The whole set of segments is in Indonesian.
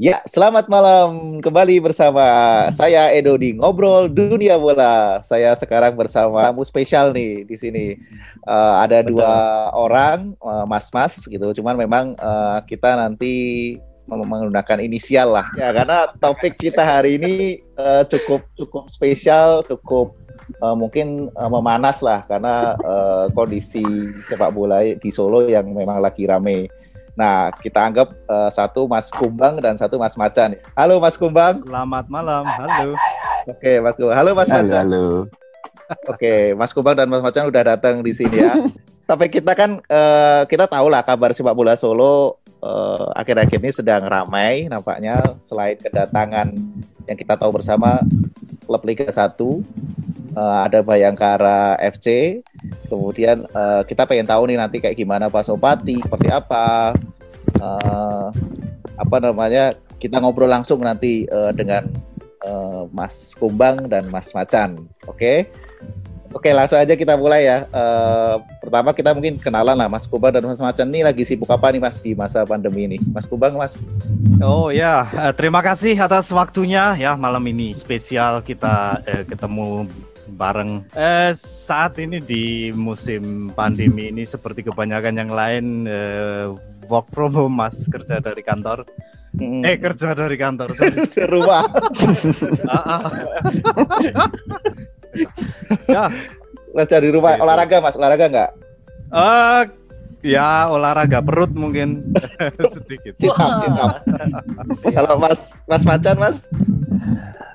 Ya, selamat malam kembali bersama saya Edo di Ngobrol Dunia Bola. Saya sekarang bersama tamu spesial nih di sini. Uh, ada Betul. dua orang, uh, mas-mas gitu. Cuman memang uh, kita nanti menggunakan inisial lah. Ya, karena topik kita hari ini uh, cukup cukup spesial, cukup uh, mungkin uh, memanas lah karena uh, kondisi sepak bola di Solo yang memang lagi rame. Nah, kita anggap uh, satu Mas Kumbang dan satu Mas Macan. Halo Mas Kumbang. Selamat malam. Halo. Oke, Mas Kumbang. Halo Mas halo, Macan. Halo. Oke, Mas Kumbang dan Mas Macan udah datang di sini ya. Tapi kita kan uh, kita tahu lah kabar sepak bola Solo uh, akhir-akhir ini sedang ramai nampaknya selain kedatangan yang kita tahu bersama klub Liga 1 uh, ada Bayangkara FC. Kemudian uh, kita pengen tahu nih nanti kayak gimana Pak Sopati, seperti apa, uh, apa namanya kita ngobrol langsung nanti uh, dengan uh, Mas Kumbang dan Mas Macan, oke? Okay? Oke, langsung aja kita mulai ya. Uh, pertama kita mungkin kenalan lah Mas Kumbang dan Mas Macan ini lagi sibuk apa nih Mas di masa pandemi ini? Mas Kumbang, Mas. Oh ya, uh, terima kasih atas waktunya ya malam ini spesial kita uh, ketemu bareng. Eh, saat ini di musim pandemi ini seperti kebanyakan yang lain eh, work from home mas kerja dari kantor. Hmm. Eh kerja dari kantor. Di rumah. Ah, ah. ya. Kerja di rumah. Gitu. Olahraga mas, olahraga nggak? Uh, ya olahraga perut mungkin sedikit. Siap, siap. Kalau mas mas macan mas?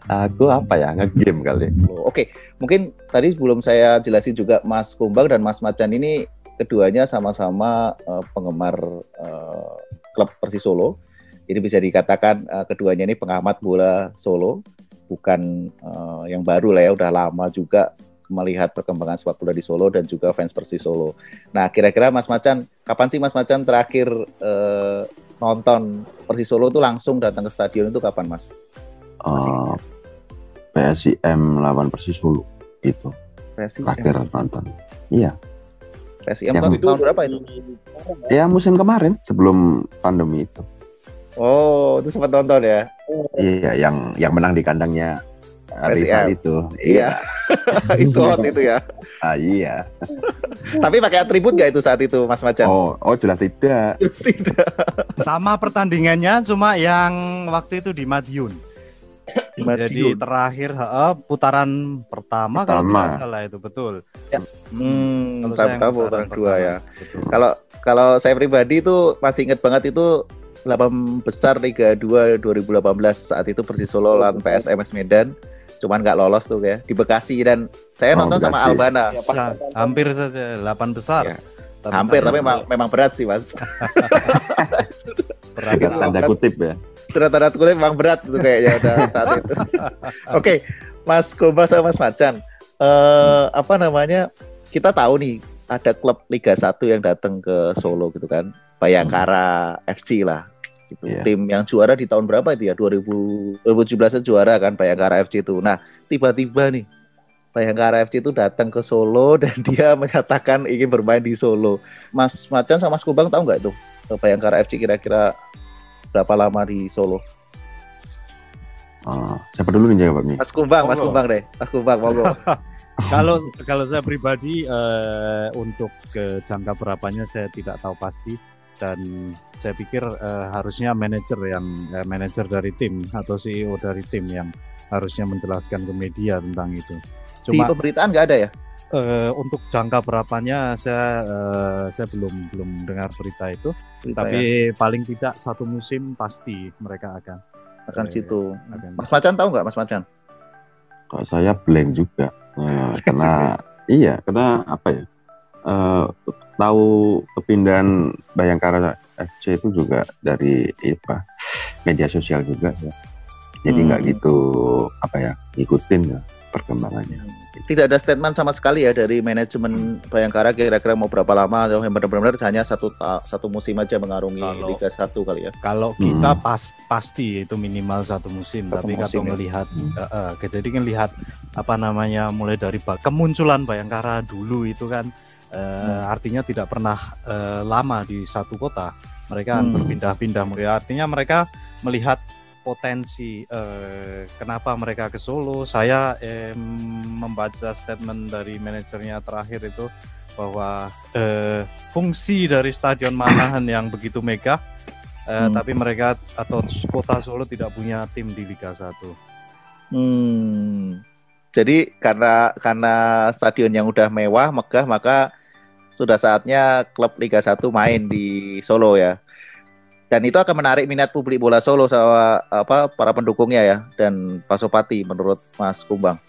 Aku apa ya ngegame kali. Oh, Oke, okay. mungkin tadi sebelum saya jelasin juga Mas Kumbang dan Mas Macan ini keduanya sama-sama uh, penggemar uh, klub Persis Solo. Jadi bisa dikatakan uh, keduanya ini pengamat bola Solo, bukan uh, yang baru lah ya, udah lama juga melihat perkembangan sepak bola di Solo dan juga fans Persis Solo. Nah, kira-kira Mas Macan, kapan sih Mas Macan terakhir uh, nonton Persis Solo itu langsung datang ke stadion itu kapan, Mas? Uh, PSIM lawan Persis Solo itu. PSIM. Terakhir nonton. Iya. PSIM tahun, tahun berapa itu? Ya musim kemarin sebelum pandemi itu. Oh, itu sempat nonton ya? Iya, yang yang menang di kandangnya Rizal itu. Iya. itu hot itu ya. Ah iya. Tapi pakai atribut gak itu saat itu Mas Macan? Oh, oh jelas tidak. Jelas tidak. Sama pertandingannya cuma yang waktu itu di Madiun. Jadi terakhir ha, putaran pertama, pertama. kalau tidak salah itu betul. Ya. Hmm, kalau saya putaran, putaran dua ya. Kalau kalau saya pribadi itu masih ingat banget itu delapan besar Liga 2 2018 saat itu Persis Solo lawan PSMS Medan. Cuman nggak lolos tuh ya di Bekasi. Dan saya oh, nonton Bekasi. sama Albana. Ya, hampir saja delapan besar. Ya. hampir tapi memang, memang berat sih mas. Berat. Tanda kutip ya tanda kulit memang berat itu kayaknya udah saat itu. Oke, okay, Mas Koba sama Mas Macan, uh, apa namanya? Kita tahu nih ada klub Liga 1 yang datang ke Solo gitu kan, Bayangkara hmm. FC lah. Gitu. Yeah. Tim yang juara di tahun berapa itu ya? 2000 2017 juara kan Bayangkara FC itu. Nah, tiba-tiba nih Bayangkara FC itu datang ke Solo dan dia menyatakan ingin bermain di Solo. Mas Macan sama Mas Kubang tahu nggak itu Bayangkara FC kira-kira berapa lama di Solo? Uh, siapa dulu nih jawabnya? Mas Kumbang, Mas Kumbang deh. Mas Kumbang, monggo. kalau kalau saya pribadi uh, untuk ke jangka berapanya saya tidak tahu pasti dan saya pikir uh, harusnya manajer yang uh, manajer dari tim atau CEO dari tim yang harusnya menjelaskan ke media tentang itu. Cuma, di pemberitaan nggak ada ya? Uh, untuk jangka berapanya saya uh, saya belum belum dengar berita itu. Berita tapi ya? paling tidak satu musim pasti mereka akan akan situ. Akan. Mas Macan tahu nggak Mas Macan? Kalau saya blank juga uh, karena iya karena apa ya uh, tahu kepindahan Bayangkara FC itu juga dari apa media sosial juga ya. Jadi nggak hmm. gitu apa ya ngikutin ya perkembangannya. Tidak ada statement sama sekali ya dari manajemen Bayangkara kira-kira mau berapa lama atau yang benar-benar hanya satu satu musim aja mengarungi kalau, Liga 1 kali ya. Kalau kita hmm. pas pasti itu minimal satu musim, satu tapi kalau ya. melihat hmm. uh, uh, jadi kan lihat apa namanya mulai dari kemunculan Bayangkara dulu itu kan uh, hmm. artinya tidak pernah uh, lama di satu kota. Mereka hmm. berpindah-pindah. Artinya mereka melihat potensi uh, kenapa mereka ke Solo. Saya eh, membaca statement dari manajernya terakhir itu bahwa uh, fungsi dari Stadion Manahan yang begitu megah, uh, hmm. tapi mereka atau kota Solo tidak punya tim di Liga 1. Hmm. Jadi karena karena stadion yang udah mewah, megah, maka sudah saatnya klub Liga 1 main di Solo ya. Dan itu akan menarik minat publik bola Solo sama apa para pendukungnya ya dan Pasopati menurut Mas Kumbang.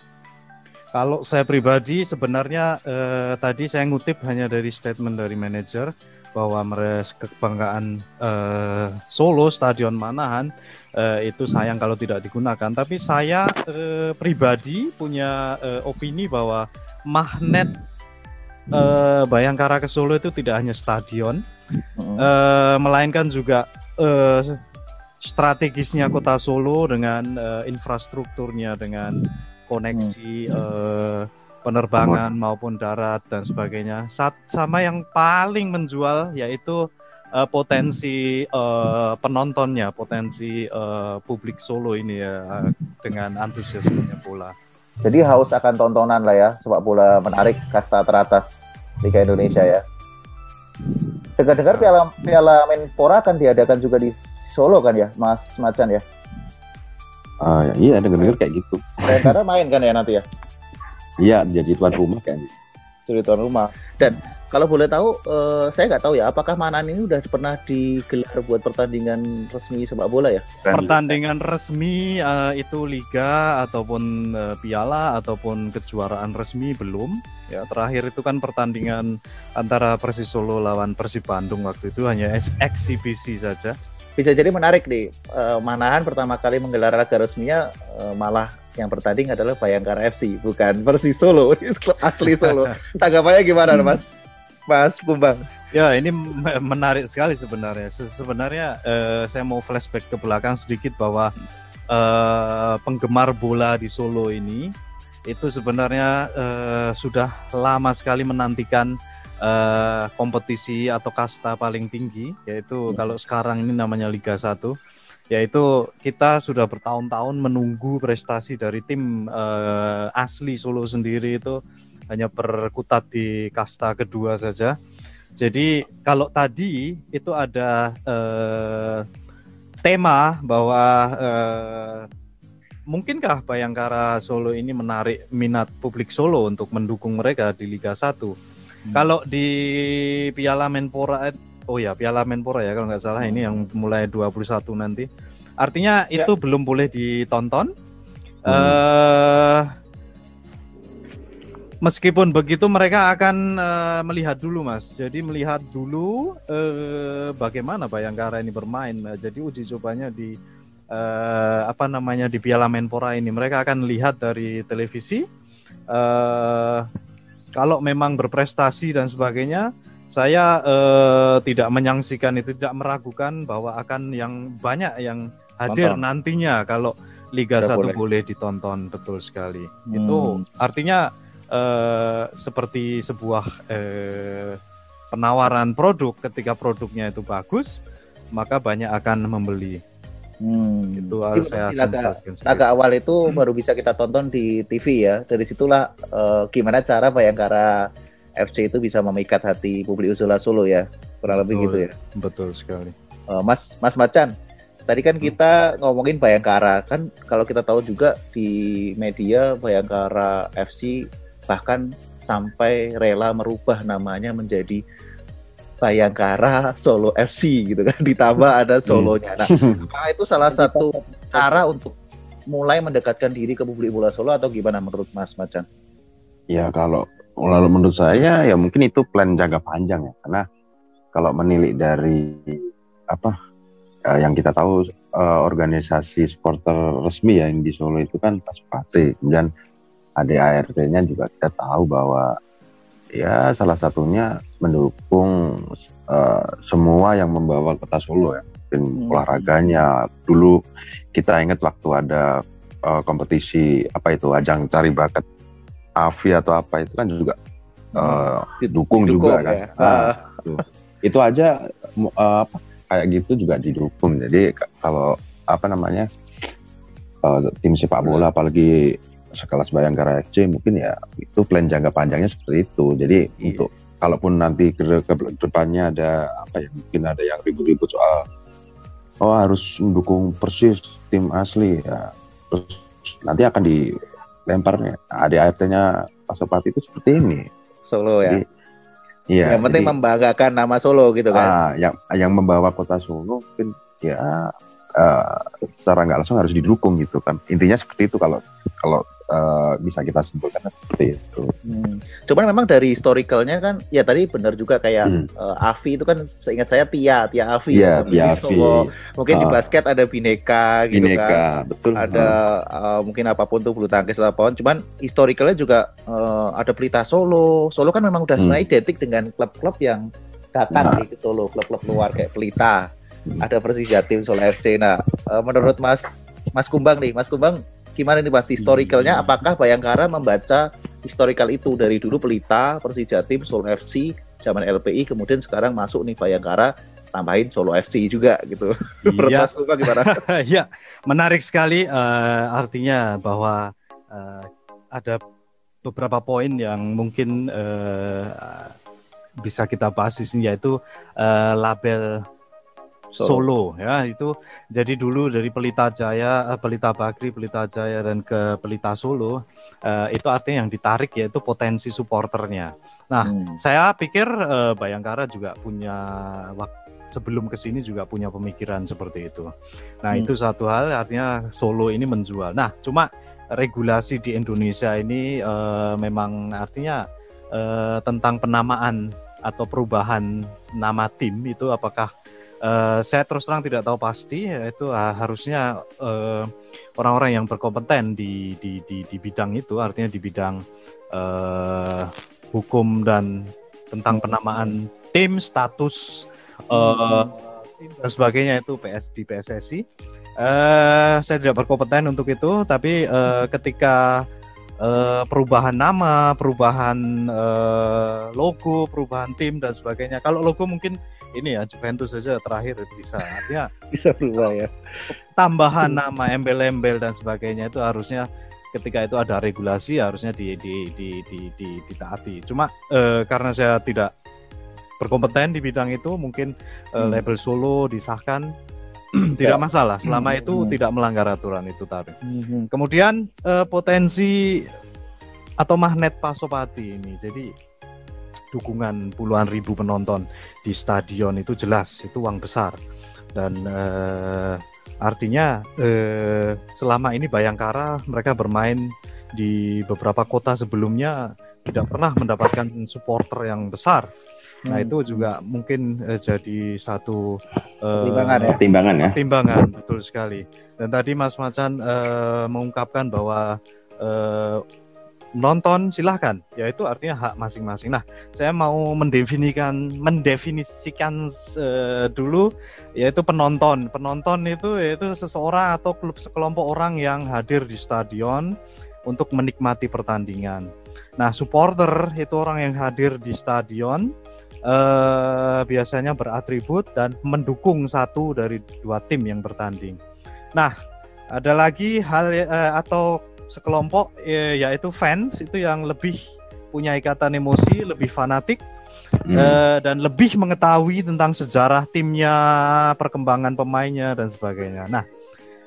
Kalau saya pribadi sebenarnya eh, tadi saya ngutip hanya dari statement dari manajer bahwa mereka kebanggaan eh, Solo Stadion Manahan eh, itu sayang kalau tidak digunakan. Tapi saya eh, pribadi punya eh, opini bahwa magnet uh, Bayangkara ke Solo itu tidak hanya stadion, uh, melainkan juga uh, strategisnya kota Solo dengan uh, infrastrukturnya, dengan koneksi uh, penerbangan maupun darat dan sebagainya. Sat sama yang paling menjual yaitu uh, potensi uh, penontonnya, potensi uh, publik Solo ini ya dengan antusiasmenya bola. Jadi haus akan tontonan lah ya sepak bola menarik kasta teratas Liga Indonesia ya. Dengar-dengar piala piala Menpora akan diadakan juga di Solo kan ya, Mas Macan ya? Uh, iya dengar-dengar kayak gitu. Karena main kan ya nanti ya? Iya jadi tuan rumah kan. Jadi tuan rumah. Dan kalau boleh tahu, uh, saya nggak tahu ya, apakah Manan ini udah pernah digelar buat pertandingan resmi sepak bola ya? Pertandingan resmi uh, itu liga ataupun uh, piala ataupun kejuaraan resmi belum. Ya terakhir itu kan pertandingan antara Persis Solo lawan Persib Bandung waktu itu hanya eksibisi saja. Bisa jadi menarik nih, uh, Manahan pertama kali menggelar laga resminya uh, malah yang bertanding adalah Bayangkara FC, bukan Persis Solo, asli Solo. Tanggapannya gimana, Mas? Mas Kumbang. Ya, ini menarik sekali sebenarnya. Sebenarnya uh, saya mau flashback ke belakang sedikit bahwa uh, penggemar bola di Solo ini itu sebenarnya uh, sudah lama sekali menantikan uh, kompetisi atau kasta paling tinggi, yaitu ya. kalau sekarang ini namanya Liga 1 yaitu kita sudah bertahun-tahun menunggu prestasi dari tim uh, asli Solo sendiri itu hanya berkutat di kasta kedua saja. Jadi kalau tadi itu ada eh, tema bahwa eh, mungkinkah Bayangkara Solo ini menarik minat publik Solo untuk mendukung mereka di Liga 1. Hmm. Kalau di Piala Menpora oh ya Piala Menpora ya kalau nggak salah hmm. ini yang mulai 21 nanti. Artinya ya. itu belum boleh ditonton. Hmm. Uh, Meskipun begitu mereka akan uh, melihat dulu mas. Jadi melihat dulu uh, bagaimana Bayangkara ini bermain. Uh, jadi uji cobanya di uh, apa namanya di Piala Menpora ini mereka akan lihat dari televisi. Uh, kalau memang berprestasi dan sebagainya, saya uh, tidak menyangsikan itu, tidak meragukan bahwa akan yang banyak yang hadir Mantap. nantinya kalau Liga Satu boleh. boleh ditonton betul sekali. Hmm. Itu artinya uh, seperti sebuah uh, penawaran produk ketika produknya itu bagus maka banyak akan membeli Hmm. Itu harus saya laga, laga awal itu hmm. baru bisa kita tonton di TV ya. Dari situlah uh, gimana cara Bayangkara FC itu bisa memikat hati publik Usula Solo ya. Kurang lebih gitu ya. Betul sekali. Uh, Mas Mas Macan, tadi kan kita ngomongin Bayangkara kan kalau kita tahu juga di media Bayangkara FC bahkan sampai rela merubah namanya menjadi Bayangkara Solo FC gitu kan ditambah ada Solonya. Nah, apakah itu salah satu cara untuk mulai mendekatkan diri ke publik bola Solo atau gimana menurut Mas Macan? Ya kalau lalu menurut saya ya mungkin itu plan jangka panjang ya karena kalau menilik dari apa uh, yang kita tahu uh, organisasi supporter resmi ya yang di Solo itu kan Pasupati kemudian ADART-nya juga kita tahu bahwa ya salah satunya mendukung uh, semua yang membawa kota Solo ya, dan hmm. olahraganya. Dulu kita ingat waktu ada uh, kompetisi apa itu ajang cari bakat AFI atau apa itu kan juga uh, didukung, juga kan. Ya. Nah, itu. itu aja uh, kayak gitu juga didukung. Jadi kalau apa namanya uh, tim sepak bola apalagi sekelas Bayangkara FC mungkin ya itu plan jangka panjangnya seperti itu. Jadi iya. untuk kalaupun nanti ke, ke depannya ada apa ya mungkin ada yang ribut-ribut soal oh harus mendukung persis tim asli ya terus nanti akan dilemparnya ADART-nya Pasopati itu seperti ini Solo ya Iya. Yang penting jadi, membanggakan nama Solo gitu kan. Ah, yang yang membawa kota Solo mungkin ya uh, secara nggak langsung harus didukung gitu kan. Intinya seperti itu kalau kalau uh, bisa kita simpulkan seperti itu. Hmm. Cuman memang dari historicalnya kan, ya tadi benar juga kayak hmm. uh, Avi itu kan seingat saya Tia, Tia Avi. Iya, Tia Avi. Mungkin uh, di ah. basket ada Bineka, gitu Bineka, kan. betul. Ada uh, mungkin apa pun tuh bulu tangkis atau apa pun. Cuman historicalnya juga uh, ada Pelita Solo. Solo kan memang udah hmm. identik dengan klub-klub yang datang nah. ke Solo, klub-klub luar kayak Pelita. Ada Persija Tim Solo FC. Nah, uh, menurut Mas Mas Kumbang nih, Mas Kumbang gimana nih Mas historicalnya hmm. apakah Bayangkara membaca historical itu dari dulu Pelita, Persija Tim, Solo FC, zaman LPI kemudian sekarang masuk nih Bayangkara tambahin Solo FC juga gitu. Iya. Gimana? ya, menarik sekali uh, artinya bahwa uh, ada beberapa poin yang mungkin uh, bisa kita bahas di sini yaitu uh, label Solo. Solo ya itu jadi dulu dari Pelita Jaya, eh, Pelita Bakri, Pelita Jaya dan ke Pelita Solo uh, itu artinya yang ditarik yaitu potensi supporternya. Nah, hmm. saya pikir uh, Bayangkara juga punya waktu sebelum ke sini juga punya pemikiran seperti itu. Nah, hmm. itu satu hal artinya Solo ini menjual. Nah, cuma regulasi di Indonesia ini uh, memang artinya uh, tentang penamaan atau perubahan nama tim itu apakah Uh, saya terus terang tidak tahu pasti itu uh, harusnya eh, orang-orang yang berkompeten di, di di di bidang itu artinya di bidang uh, hukum dan tentang penamaan tim status uh, dan sebagainya itu PS di PSSI uh, saya tidak berkompeten untuk itu tapi uh, ketika uh, perubahan nama perubahan uh, logo perubahan tim dan sebagainya. Kalau logo mungkin ini ya Juventus saja terakhir bisa. Artinya bisa berubah ya. tambahan nama embel-embel dan sebagainya itu harusnya ketika itu ada regulasi harusnya di di di di, di ditaati. Cuma eh, karena saya tidak berkompeten di bidang itu mungkin eh, hmm. label Solo disahkan tidak masalah. Selama itu hmm. tidak melanggar aturan itu tadi. Hmm. kemudian eh, potensi atau magnet Pasopati ini. Jadi dukungan puluhan ribu penonton di stadion itu jelas itu uang besar dan uh, artinya uh, selama ini Bayangkara mereka bermain di beberapa kota sebelumnya tidak pernah mendapatkan supporter yang besar. Nah hmm. itu juga mungkin uh, jadi satu uh, timbangan ya. Timbangan ya. Timbangan betul sekali. Dan tadi Mas Macan uh, mengungkapkan bahwa uh, nonton silahkan. Ya itu artinya hak masing-masing. Nah saya mau mendefinisikan mendefinisikan uh, dulu yaitu penonton. Penonton itu yaitu seseorang atau klub sekelompok orang yang hadir di stadion untuk menikmati pertandingan. Nah supporter itu orang yang hadir di stadion uh, biasanya beratribut dan mendukung satu dari dua tim yang bertanding. Nah ada lagi hal uh, atau sekelompok ya, yaitu fans itu yang lebih punya ikatan emosi, lebih fanatik hmm. uh, dan lebih mengetahui tentang sejarah timnya, perkembangan pemainnya dan sebagainya. Nah,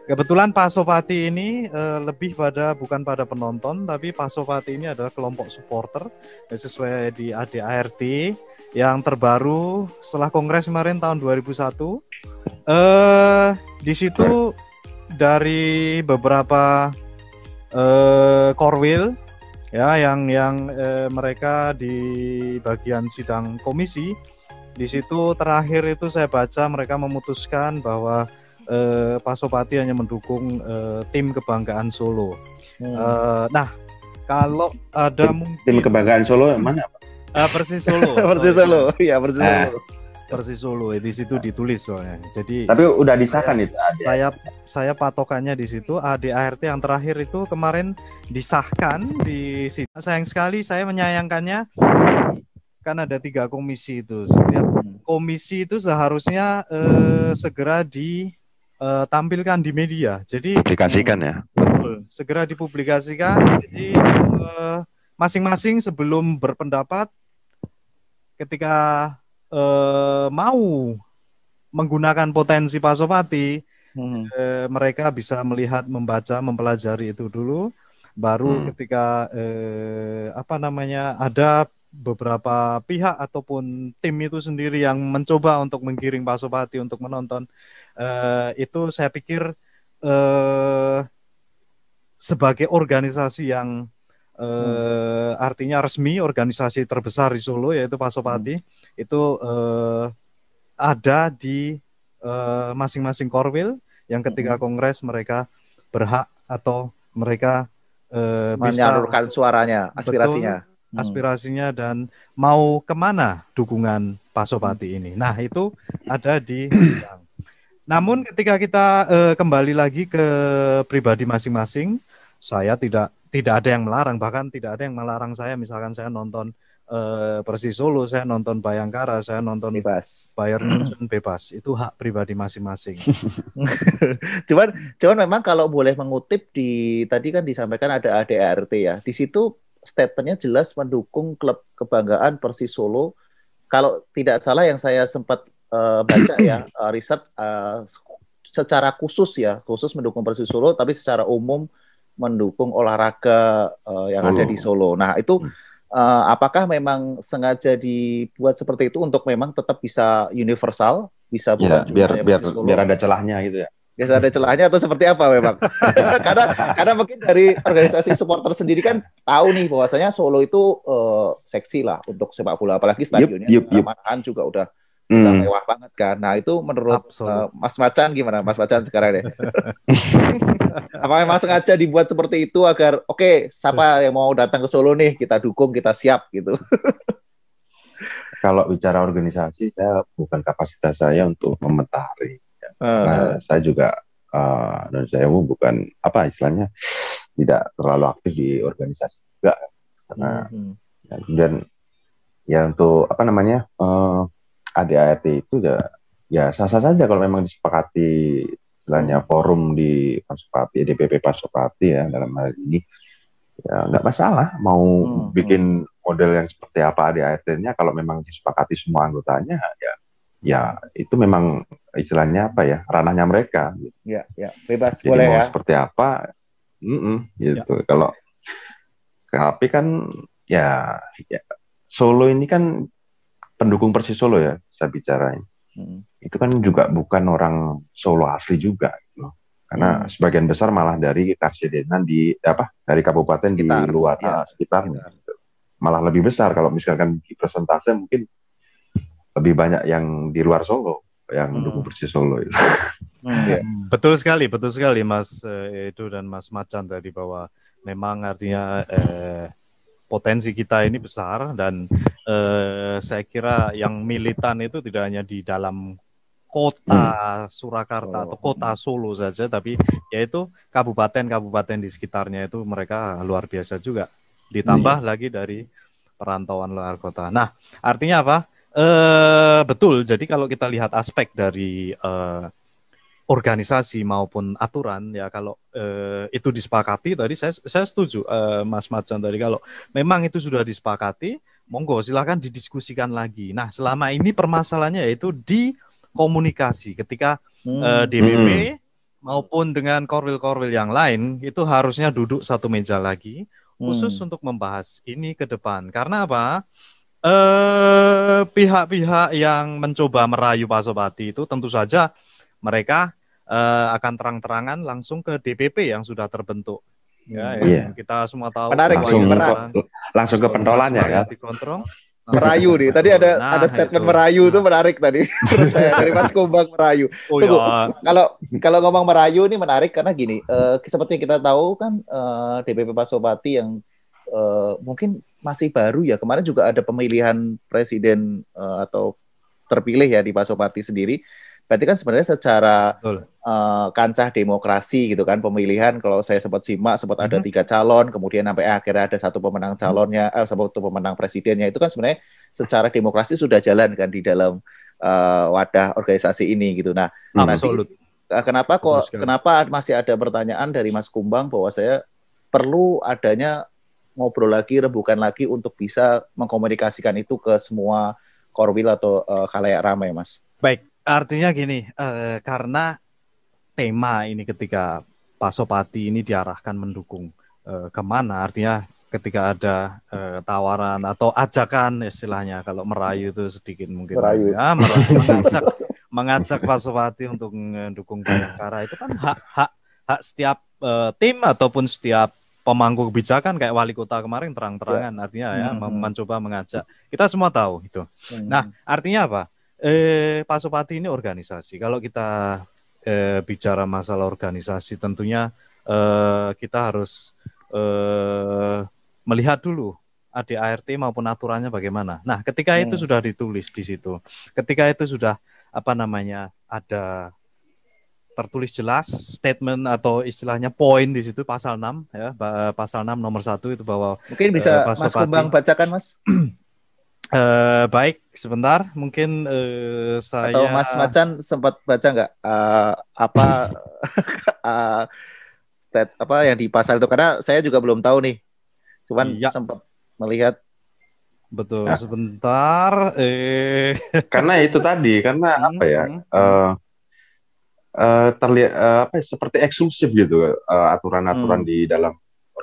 kebetulan Pak Sopati ini uh, lebih pada bukan pada penonton, tapi Pak Sopati ini adalah kelompok supporter ya, sesuai di ADART yang terbaru setelah kongres kemarin tahun 2001. Eh di situ dari beberapa uh, Korwil ya yang yang uh, mereka di bagian sidang komisi di situ terakhir itu saya baca mereka memutuskan bahwa uh, Pasopati hanya mendukung uh, tim kebanggaan Solo. Hmm. Uh, nah kalau ada tim, mungkin tim kebanggaan Solo mana? Uh, Persis Solo. Persis Solo, iya Persis Solo. Persis Solo di situ ditulis soalnya. Jadi Tapi udah disahkan itu. Saya saya patokannya di situ ADART yang terakhir itu kemarin disahkan di situ. Sayang sekali saya menyayangkannya kan ada tiga komisi itu. Setiap komisi itu seharusnya eh, segera di uh, tampilkan di media. Jadi publikasikan ya. Betul, segera dipublikasikan. Jadi uh, masing-masing sebelum berpendapat ketika uh, mau menggunakan potensi Pasopati, hmm. uh, mereka bisa melihat, membaca, mempelajari itu dulu. Baru hmm. ketika uh, apa namanya ada beberapa pihak ataupun tim itu sendiri yang mencoba untuk menggiring Pasopati untuk menonton uh, itu saya pikir uh, sebagai organisasi yang uh, hmm. artinya resmi organisasi terbesar di Solo yaitu Pasopati hmm. Itu uh, ada di masing-masing uh, korwil yang ketika hmm. kongres mereka berhak atau mereka uh, menyalurkan suaranya aspirasinya betul, Hmm. aspirasinya dan mau ke mana dukungan Pasopati ini. Nah itu ada di sidang. Namun ketika kita uh, kembali lagi ke pribadi masing-masing, saya tidak tidak ada yang melarang, bahkan tidak ada yang melarang saya. Misalkan saya nonton uh, Persis Solo, saya nonton Bayangkara, saya nonton bebas. Bayern Munchen bebas. Itu hak pribadi masing-masing. cuman cuman memang kalau boleh mengutip di tadi kan disampaikan ada ADRT ya. Di situ statementnya jelas mendukung klub kebanggaan Persis Solo. Kalau tidak salah yang saya sempat uh, baca ya uh, riset uh, secara khusus ya khusus mendukung Persis Solo, tapi secara umum mendukung olahraga uh, yang Solo. ada di Solo. Nah itu uh, apakah memang sengaja dibuat seperti itu untuk memang tetap bisa universal, bisa ya, biar biar biar ada celahnya gitu ya biasa ada celahnya atau seperti apa memang? karena karena mungkin dari organisasi supporter sendiri kan tahu nih bahwasanya Solo itu uh, seksi lah untuk sepak bola apalagi stadionnya yep, yep, yep. juga udah hmm. udah mewah banget kan. Nah, itu menurut uh, Mas Macan gimana? Mas Macan sekarang deh. apa memang sengaja dibuat seperti itu agar oke, okay, siapa yang mau datang ke Solo nih, kita dukung, kita siap gitu. Kalau bicara organisasi, saya bukan kapasitas saya untuk mementari uh. saya juga uh, dan saya bukan apa istilahnya tidak terlalu aktif di organisasi juga karena hmm. ya, kemudian ya untuk apa namanya uh, eh, ADART itu ya ya sah-sah saja kalau memang disepakati istilahnya forum di Pasopati DPP Pasopati ya dalam hal ini ya nggak masalah mau hmm. bikin model yang seperti apa ADART-nya kalau memang disepakati semua anggotanya ya ya itu memang istilahnya apa ya ranahnya mereka. Ya, ya bebas Jadi boleh mau ya. seperti apa, mm -mm, gitu. Ya. Kalau tapi kan ya, ya Solo ini kan pendukung Persis Solo ya saya bicara. Hmm. Itu kan juga bukan orang Solo asli juga, gitu. karena hmm. sebagian besar malah dari Karsidenan di apa dari kabupaten sekitar, di luar ya, sekitar, gitu. malah lebih besar kalau misalkan di persentase mungkin lebih banyak yang di luar Solo yang hmm. dukung Persis Solo itu. Hmm. ya. Betul sekali, betul sekali Mas eh, itu dan Mas Macan tadi bahwa memang artinya eh, potensi kita ini besar dan eh, saya kira yang militan itu tidak hanya di dalam kota hmm. Surakarta oh. atau kota Solo saja, tapi yaitu kabupaten-kabupaten di sekitarnya itu mereka luar biasa juga. Ditambah hmm. lagi dari perantauan luar kota. Nah, artinya apa? Uh, betul. Jadi kalau kita lihat aspek dari uh, organisasi maupun aturan ya kalau uh, itu disepakati tadi saya saya setuju uh, Mas Macan tadi kalau memang itu sudah disepakati monggo silahkan didiskusikan lagi. Nah selama ini permasalahannya yaitu di komunikasi ketika hmm. uh, DPP hmm. maupun dengan korwil-korwil yang lain itu harusnya duduk satu meja lagi khusus hmm. untuk membahas ini ke depan. Karena apa? Eh, pihak-pihak yang mencoba merayu Pak Sopati itu tentu saja mereka uh, akan terang-terangan langsung ke DPP yang sudah terbentuk. Ya, yeah. kita semua tahu. Menarik langsung, ke, langsung ke pentolannya ya. Dikontrol. Merayu nih. Tadi ada nah, ada statement itu. merayu itu menarik tadi. Terus saya dari Mas Kumbang merayu. Oh, Tunggu, ya. kalau kalau ngomong merayu ini menarik karena gini, uh, seperti kita tahu kan uh, DPP Pasopati yang uh, mungkin masih baru ya. Kemarin juga ada pemilihan presiden uh, atau terpilih ya di Pasopati sendiri. Berarti kan sebenarnya secara uh, kancah demokrasi gitu kan pemilihan kalau saya sempat simak sempat ada mm -hmm. tiga calon kemudian sampai akhirnya ada satu pemenang mhm. calonnya eh, satu pemenang presidennya itu kan sebenarnya secara demokrasi sudah jalan kan di dalam uh, wadah organisasi ini gitu. Nah, Absolut. uh, kenapa kok kenapa masih ada pertanyaan dari Mas Kumbang bahwa saya perlu adanya ngobrol lagi, rebukan lagi untuk bisa mengkomunikasikan itu ke semua korwil atau uh, kalayak ramai, Mas. Baik, artinya gini, uh, karena tema ini ketika Pak Sopati ini diarahkan mendukung uh, ke mana, artinya ketika ada uh, tawaran atau ajakan istilahnya kalau merayu itu sedikit mungkin merayu. ya merayu, mengajak mengajak Pak Sopati untuk mendukung Bayangkara itu kan hak hak hak setiap uh, tim ataupun setiap pemangku kebijakan kayak wali kota kemarin terang-terangan ya. artinya ya hmm. mencoba mengajak kita semua tahu itu. Hmm. Nah artinya apa? Eh, Pak Sopati ini organisasi. Kalau kita eh, bicara masalah organisasi tentunya eh, kita harus eh, melihat dulu ADART maupun aturannya bagaimana. Nah, ketika hmm. itu sudah ditulis di situ, ketika itu sudah apa namanya ada tertulis jelas statement atau istilahnya poin di situ pasal 6 ya pasal 6 nomor satu itu bahwa mungkin bisa uh, Mas Kumbang bacakan Mas uh, baik sebentar mungkin uh, saya atau Mas Macan sempat baca nggak uh, apa uh, stat apa yang di pasal itu karena saya juga belum tahu nih Cuman ya. sempat melihat betul ya. sebentar eh karena itu tadi karena hmm, apa ya uh, uh, terlihat uh, apa ya, seperti eksklusif gitu uh, aturan-aturan hmm. di dalam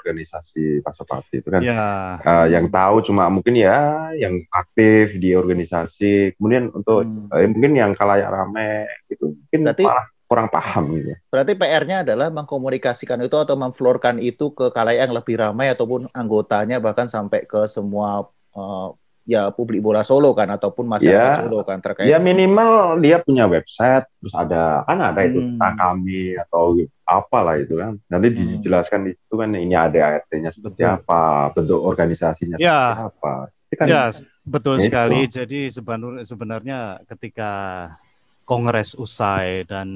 organisasi Pasopati itu kan ya. uh, yang tahu cuma mungkin ya yang aktif di organisasi kemudian untuk hmm. uh, mungkin yang kalayak rame gitu mungkin Berarti, malah kurang paham gitu. Berarti PR-nya adalah mengkomunikasikan itu atau memflorkan itu ke kalayak yang lebih ramai ataupun anggotanya bahkan sampai ke semua uh, ya publik bola Solo kan ataupun masyarakat ya, Solo kan terkait. Ya minimal dia punya website terus ada kan ada hmm. itu kami atau apalah itu kan. Nanti hmm. dijelaskan di situ kan ini ada ART-nya seperti betul. apa, bentuk organisasinya ya. seperti apa. Kan ya, betul itu. sekali. Jadi sebenarnya ketika kongres usai dan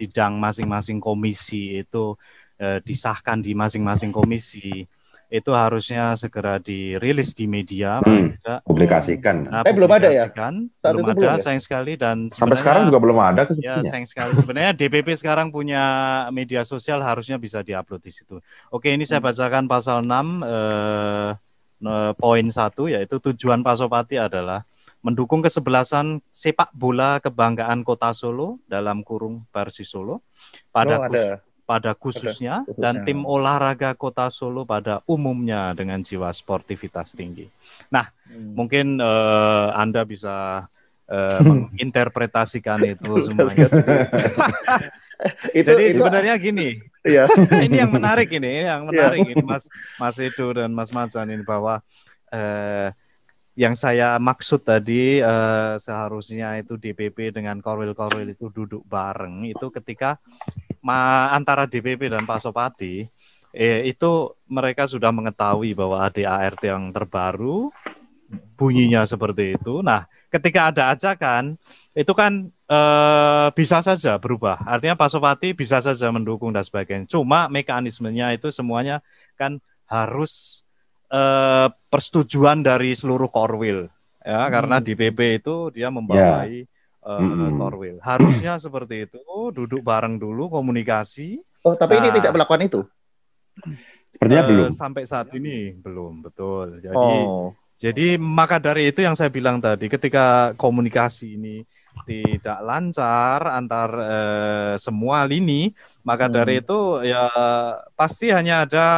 sidang masing-masing komisi itu eh, disahkan di masing-masing komisi itu harusnya segera dirilis di media hmm, publikasikan. Nah, eh belum ada ya? Saat belum ada, belum ya? sayang sekali dan sampai sekarang juga belum ada. Ya sayang sekali. Sebenarnya DPP sekarang punya media sosial harusnya bisa diupload di situ. Oke, ini saya hmm. bacakan pasal 6 eh, poin satu yaitu tujuan Pasopati adalah mendukung kesebelasan sepak bola kebanggaan Kota Solo dalam kurung Persis Solo pada oh, ada. Pada khususnya, ada, khususnya dan tim olahraga Kota Solo pada umumnya dengan jiwa sportivitas tinggi. Nah, hmm. mungkin uh, Anda bisa uh, menginterpretasikan itu semuanya. itu, Jadi itu, sebenarnya gini, iya. ini yang menarik ini, yang menarik iya. ini Mas Mas Edo dan Mas Macan ini bahwa uh, yang saya maksud tadi uh, seharusnya itu DPP dengan korwil-korwil itu duduk bareng itu ketika ma antara DPP dan Pak Sopati eh, itu mereka sudah mengetahui bahwa ada ART yang terbaru bunyinya seperti itu. Nah, ketika ada ajakan itu kan eh, bisa saja berubah. Artinya Pak Sopati bisa saja mendukung dan sebagainya. Cuma mekanismenya itu semuanya kan harus uh, persetujuan dari seluruh korwil ya hmm. karena di PP itu dia membawai yeah. Uh, hmm. korwil. Harusnya seperti itu, duduk bareng dulu komunikasi. Oh, tapi nah, ini tidak melakukan itu. Sepertinya uh, belum. Sampai saat ini belum, betul. Jadi oh. jadi maka dari itu yang saya bilang tadi ketika komunikasi ini tidak lancar antar uh, semua lini, maka hmm. dari itu ya pasti hanya ada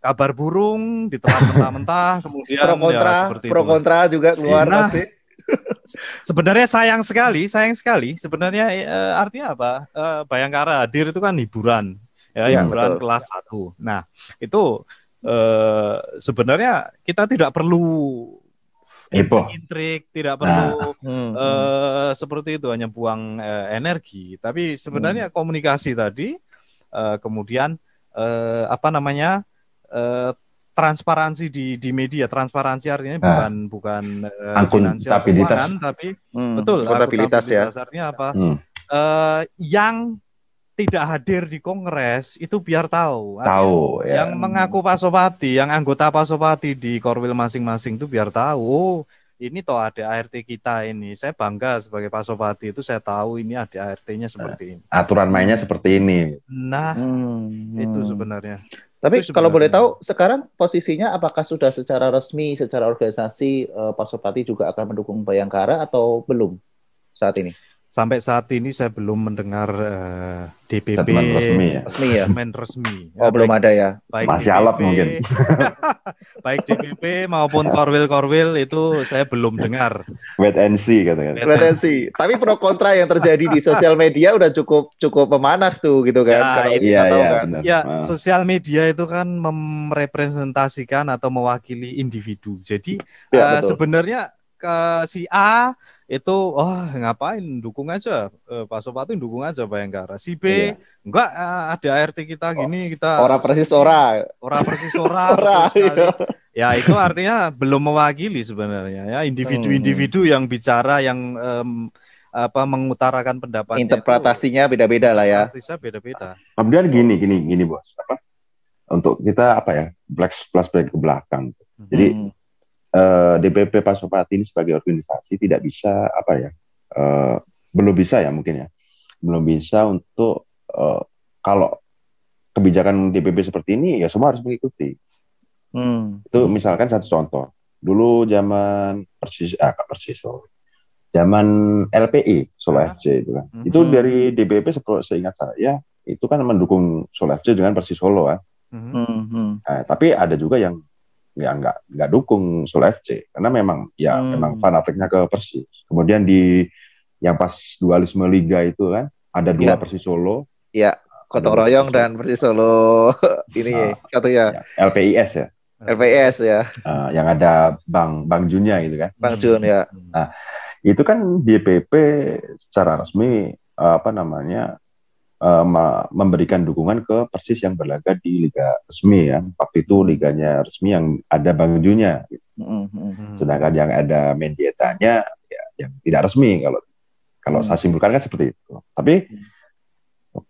kabar burung ditelan mentah-mentah kemudian pro kontra ya, seperti pro kontra juga keluar nah, pasti sebenarnya sayang sekali sayang sekali. Sebenarnya eh, artinya apa? Eh, Bayangkara hadir itu kan hiburan. Ya, ya hiburan betul. kelas satu. Nah itu eh, sebenarnya kita tidak perlu intrik tidak perlu nah. hmm, uh, seperti itu hanya buang uh, energi. Tapi sebenarnya hmm. komunikasi tadi uh, kemudian uh, apa namanya uh, transparansi di di media transparansi artinya nah, bukan bukan uh, finansial keuangan tapi hmm, betul akuntabilitas ya artinya apa hmm. uh, yang tidak hadir di kongres itu biar tahu. Tahu. Ya. Yang mengaku Pasopati, yang anggota Pasopati di Korwil masing-masing itu biar tahu. Oh, ini toh ada ART kita ini. Saya bangga sebagai Pasopati itu saya tahu ini ada ART-nya seperti ini. Aturan mainnya seperti ini. Nah, Hmm, itu hmm. sebenarnya. Tapi Itu kalau boleh tahu sekarang posisinya apakah sudah secara resmi, secara organisasi eh, Pasopati juga akan mendukung Bayangkara atau belum saat ini? Sampai saat ini saya belum mendengar eh, DPP Statement resmi ya. Resmi ya? statement resmi. Oh, Ya, belum baik- ada ya. baik Masih alot DPP mungkin. baik DPP maupun Korwil-Korwil itu saya belum dengar. Wait and see kata-kata. Pretensi. Tapi pro kontra yang terjadi di sosial media udah cukup cukup memanas tuh gitu kan. Ya, Kalau itu- kita Iya, tahu iya, kan. benar. Ya, Ah. sosial media itu kan merepresentasikan atau mewakili individu. Jadi Ya, eh, betul. sebenarnya ke si A itu oh ngapain dukung aja eh, Pak Sopati dukung aja Bayangkara. Si B Iya. enggak eh, ada RT kita gini kita Ora persis ora. ora persis ora, Ora, iya. Ya itu artinya belum mewakili sebenarnya ya individu-individu Hmm. yang bicara yang em, apa mengutarakan pendapatnya. itu Interpretasinya beda-beda lah ya. Artisnya beda-beda. Kemudian gini, gini, gini bos. Apa? Untuk kita apa ya? Black flashback ke belakang. Jadi Hmm. Eh, DPP Pasopati ini sebagai organisasi tidak bisa apa ya? eh, belum bisa ya mungkin ya. Belum bisa untuk eh, kalau kebijakan DPP seperti ini ya semua harus mengikuti. Hmm. Itu misalkan satu contoh. Dulu zaman Persis ah Persis sorry. Zaman LPI Solo Ah. FC itu kan. Mhm. Itu dari DPP seingat saya itu kan mendukung Solo FC dengan Persis Solo kan. Hmm. Hmm. Nah, tapi ada juga yang yang nggak nggak dukung Solo FC karena memang ya Hmm. memang fanatiknya ke Persis. Kemudian di yang pas dualisme liga itu kan ada dua Ya. Persis Solo, Gotong Ada royong Persis dan Persis Solo ini Ah. satu ya. ya, LPIS ya, LPS ya, eh, yang ada Bang Bang Junya gitu kan. Bang Jun ya. Hmm. Itu kan DPP secara resmi apa namanya eh, ma- memberikan dukungan ke Persis yang berlaga di liga resmi ya. Waktu itu liganya resmi yang ada Bang Junya Hmm. Hmm. Hmm. sedangkan yang ada mendietanya ya, yang tidak resmi kalau kalau Hmm. saya simpulkan kan seperti itu tapi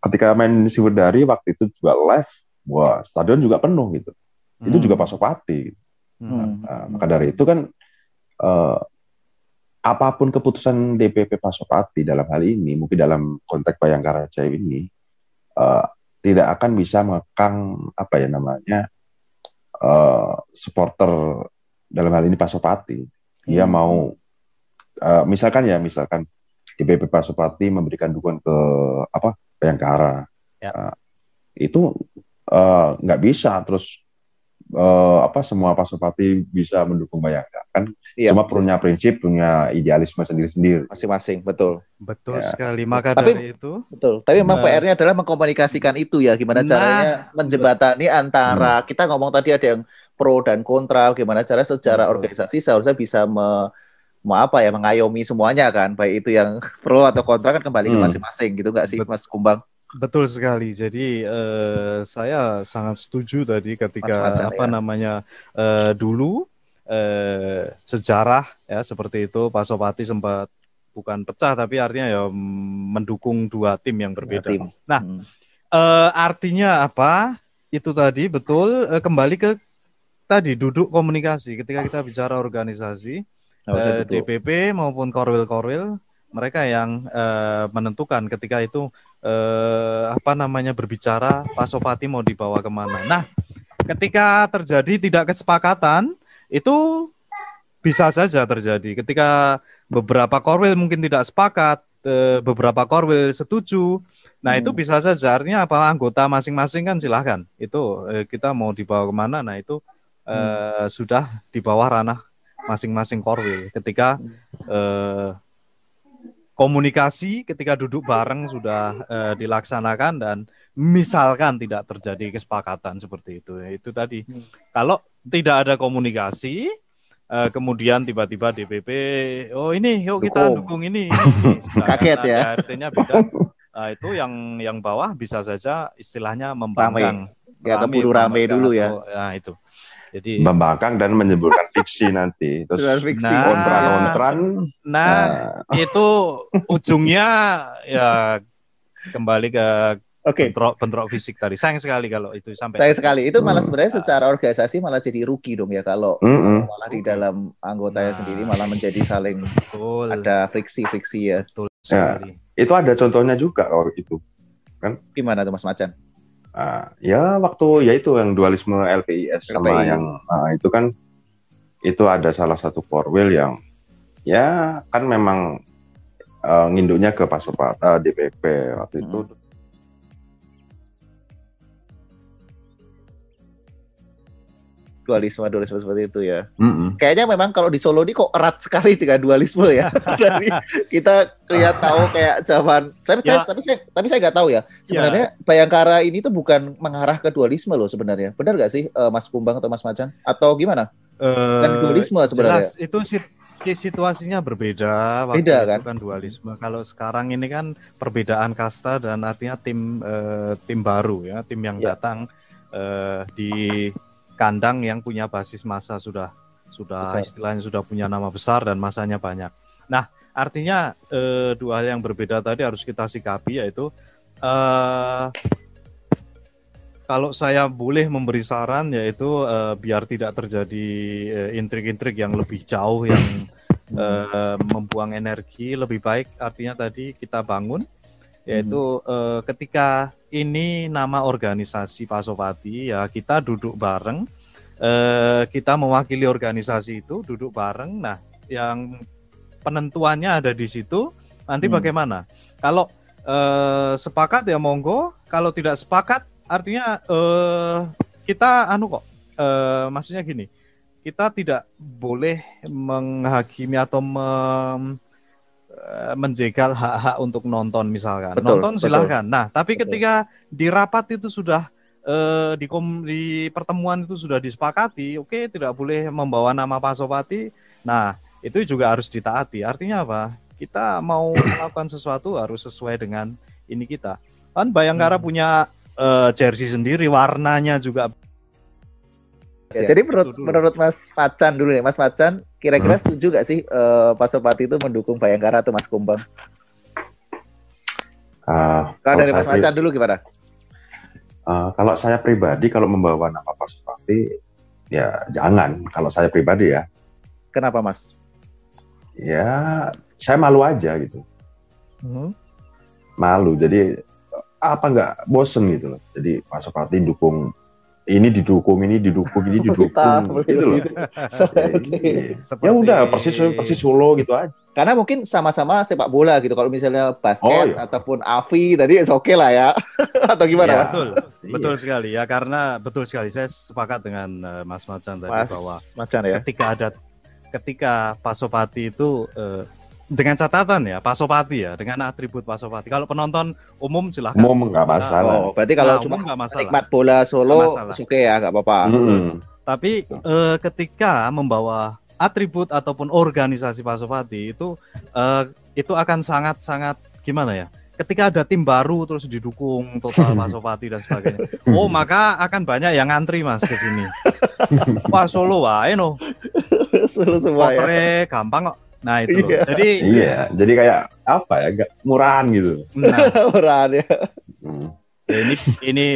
ketika main Siwedari waktu itu juga live wah stadion juga penuh gitu itu Hmm. juga Pasopati Hmm. Nah, maka dari itu kan eh, apa pun keputusan DPP Pasopati dalam hal ini mungkin dalam konteks Bayangkara Jaya ini eh, tidak akan bisa mengekang apa ya namanya eh, supporter dalam hal ini Pasopati dia Hmm. mau eh, misalkan ya misalkan DPP Pasopati memberikan dukungan ke apa Bayangkara Ya. Eh, itu nggak bisa terus eh, apa semua Pasopati bisa mendukung Bayangkara kan Iya. semua punya prinsip punya idealisme sendiri-sendiri Masing-masing, betul. Betul Ya. sekali. Maka Tapi- dari itu Betul. Tapi memang Nah. PR-nya adalah mengkomunikasikan itu ya, gimana Nah. caranya menjembatani antara kita ngomong tadi ada yang pro dan kontra, gimana cara secara Betul. organisasi seharusnya bisa me, me- apa ya mengayomi semuanya kan, baik itu yang pro atau kontra kan kembali ke Hmm. masing-masing gitu nggak sih, Mas Kumbang? Betul sekali. Jadi eh, saya sangat setuju tadi ketika Mas Fajar, apa ya. namanya eh, dulu eh, sejarah ya seperti itu Pasopati sempat bukan pecah tapi artinya ya mendukung dua tim yang berbeda. tim. Nah, Hmm. Eh, artinya apa? Itu tadi betul eh, kembali ke tadi duduk komunikasi ketika kita bicara organisasi eh, betul. DPP maupun korwil-korwil mereka yang eh, menentukan ketika itu eh, apa namanya berbicara Pasopati mau dibawa ke mana. Nah, ketika terjadi tidak kesepakatan itu bisa saja terjadi ketika beberapa korwil mungkin tidak sepakat, eh, beberapa korwil setuju. Nah itu Hmm. bisa saja artinya apa anggota masing-masing kan silahkan itu eh, kita mau dibawa ke mana. Nah itu eh, sudah di bawah ranah masing-masing korwil ketika eh, komunikasi ketika duduk bareng sudah eh, dilaksanakan dan misalkan tidak terjadi kesepakatan seperti itu itu tadi Hmm. kalau tidak ada komunikasi eh, kemudian tiba-tiba DPP oh ini yuk kita Dukung. dukung ini, ini, Kaget ya. artinya beda Nah, itu yang yang bawah bisa saja istilahnya membangkang Ya, keburu rame membangkang dulu ya. nah itu jadi membangkang dan menyebutkan fiksi nanti terus fiksi. Nah. kontran-kontran nah eh, itu ujungnya ya kembali ke Oke. bentrok bentrok fisik tadi. Sayang sekali kalau itu sampai. Sayang sekali. Itu malah Hmm. sebenarnya secara organisasi malah jadi rugi dong ya kalau Mm-mm. malah di dalam anggotanya Nah. sendiri malah menjadi saling Betul. ada friksi-friksi ya. Betul Ya. Itu ada contohnya juga kalau itu. Gimana tuh Mas Macan? Ah, ya waktu ya itu yang dualisme LPIS sama LPI. yang ah, itu kan itu ada salah satu korwil yang ya kan memang eh, nginduknya ke Pasopata DPP waktu itu Dualisme, dualisme seperti itu ya. Mm-mm. Kayaknya memang kalau di Solo ini kok erat sekali dengan dualisme ya. Dari kita lihat tahu kayak zaman saya, Ya. saya- tapi saya tapi saya nggak tahu ya. Sebenarnya Bayangkara ini tuh bukan mengarah ke dualisme loh sebenarnya. Benar nggak sih eh, Mas Kumbang atau Mas Macan? Atau gimana? Eh, dualisme sebenarnya. Jelas itu sit- si- situasinya berbeda. Waktu Beda, itu kan? kan dualisme. Kalau sekarang ini kan perbedaan kasta dan artinya tim eh, tim baru ya, tim yang Ya. datang eh, di kandang yang punya basis masa sudah sudah Besar. istilahnya sudah punya nama besar dan masanya banyak. Nah, artinya eh, dua hal yang berbeda tadi harus kita sikapi yaitu eh kalau saya boleh memberi saran yaitu eh, biar tidak terjadi eh, intrik-intrik yang lebih jauh yang eh, membuang energi lebih baik artinya tadi kita bangun yaitu eh, ketika ini nama organisasi Pasopati ya kita duduk bareng eh, kita mewakili organisasi itu duduk bareng. Nah yang penentuannya ada di situ nanti Hmm. bagaimana? Kalau eh, sepakat ya monggo. Kalau tidak sepakat artinya eh, kita anu kok eh, maksudnya gini. Kita tidak boleh menghakimi atau mem- menjegal hak-hak untuk nonton misalkan. Betul, nonton betul. silahkan. Nah tapi Betul. ketika di rapat itu sudah eh, di kom- di pertemuan itu sudah disepakati oke tidak boleh membawa nama Pasopati nah itu juga harus ditaati. Artinya apa? Kita mau melakukan sesuatu harus sesuai dengan ini kita. Kan Bayangkara Hmm. punya eh, jersey sendiri warnanya juga Ya, jadi menurut menurut Mas Macan dulu nih, Mas Macan, kira-kira setuju gak sih eh, Pasopati itu mendukung Bayangkara atau Mas Kumbang? Ah, Kalau dari Mas Macan dulu gimana? ah, kalau saya pribadi kalau membawa nama Pasopati ya jangan. Kalau saya pribadi ya. Kenapa Mas? ya saya malu aja gitu. Malu. Jadi apa nggak bosen gitu loh. Jadi Pasopati dukung ini didukung ini didukung ini didukung gitu loh Seperti- ya seperti udah persis persis Solo gitu aja Karena mungkin sama-sama sepak bola gitu. Kalau misalnya basket Oh, iya. ataupun AVI tadi oke lah ya. atau gimana Ya. Mas? betul Iya. betul sekali ya karena betul sekali saya sepakat dengan eh, Mas Macan tadi Mas bahwa Macan ya. ketika ada ketika Pasopati itu eh, dengan catatan ya Pasopati ya dengan atribut Pasopati kalau penonton umum silahkan mau nggak masalah Oh, berarti kalau Nah, cuma umum penikmat bola Solo oke ya, nggak apa-apa. Mm-mm. Tapi eh, ketika membawa atribut ataupun organisasi Pasopati itu eh, itu akan sangat-sangat gimana ya? Ketika ada tim baru terus didukung total Pasopati dan sebagainya. Oh, maka akan banyak yang ngantri Mas ke sini. Wah, Solo wae no. Solo semua ya. Votere gampang kok. Nah, itu. Iya. Jadi iya jadi kayak apa ya nggak murahan gitu nah, Orang ya. Hmm. ya ini ini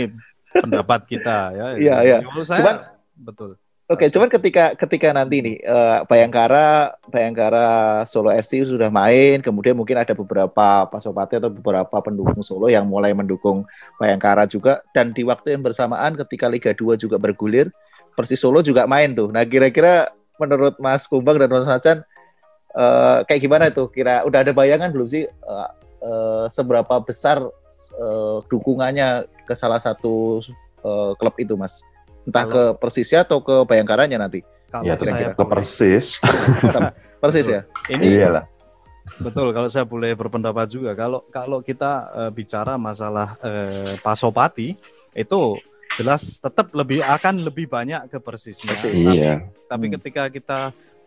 pendapat kita ya. Iya, iya. Menurut saya Cuman- betul. Oke, cuman ketika ketika nanti nih eh, Bayangkara Bayangkara Solo FC sudah main, kemudian mungkin ada beberapa Pasopati atau beberapa pendukung Solo yang mulai mendukung Bayangkara juga dan di waktu yang bersamaan ketika Liga 2 juga bergulir, Persis Solo juga main tuh. Nah, kira-kira menurut Mas Kumbang dan Mas Macan eh, kayak gimana tuh? Kira udah ada bayangan belum sih eh, eh, seberapa besar eh, dukungannya ke salah satu eh, klub itu, Mas? Entah Kalau- ke Persisnya atau ke Bayangkaranya nanti. Kalau ya saya ke persis Persis ya. ini iyalah Betul, kalau saya boleh berpendapat juga, kalau kalau kita eh, bicara masalah eh, Pasopati itu jelas tetap lebih akan lebih banyak ke persisnya. Persis. Tapi, iya tapi ketika kita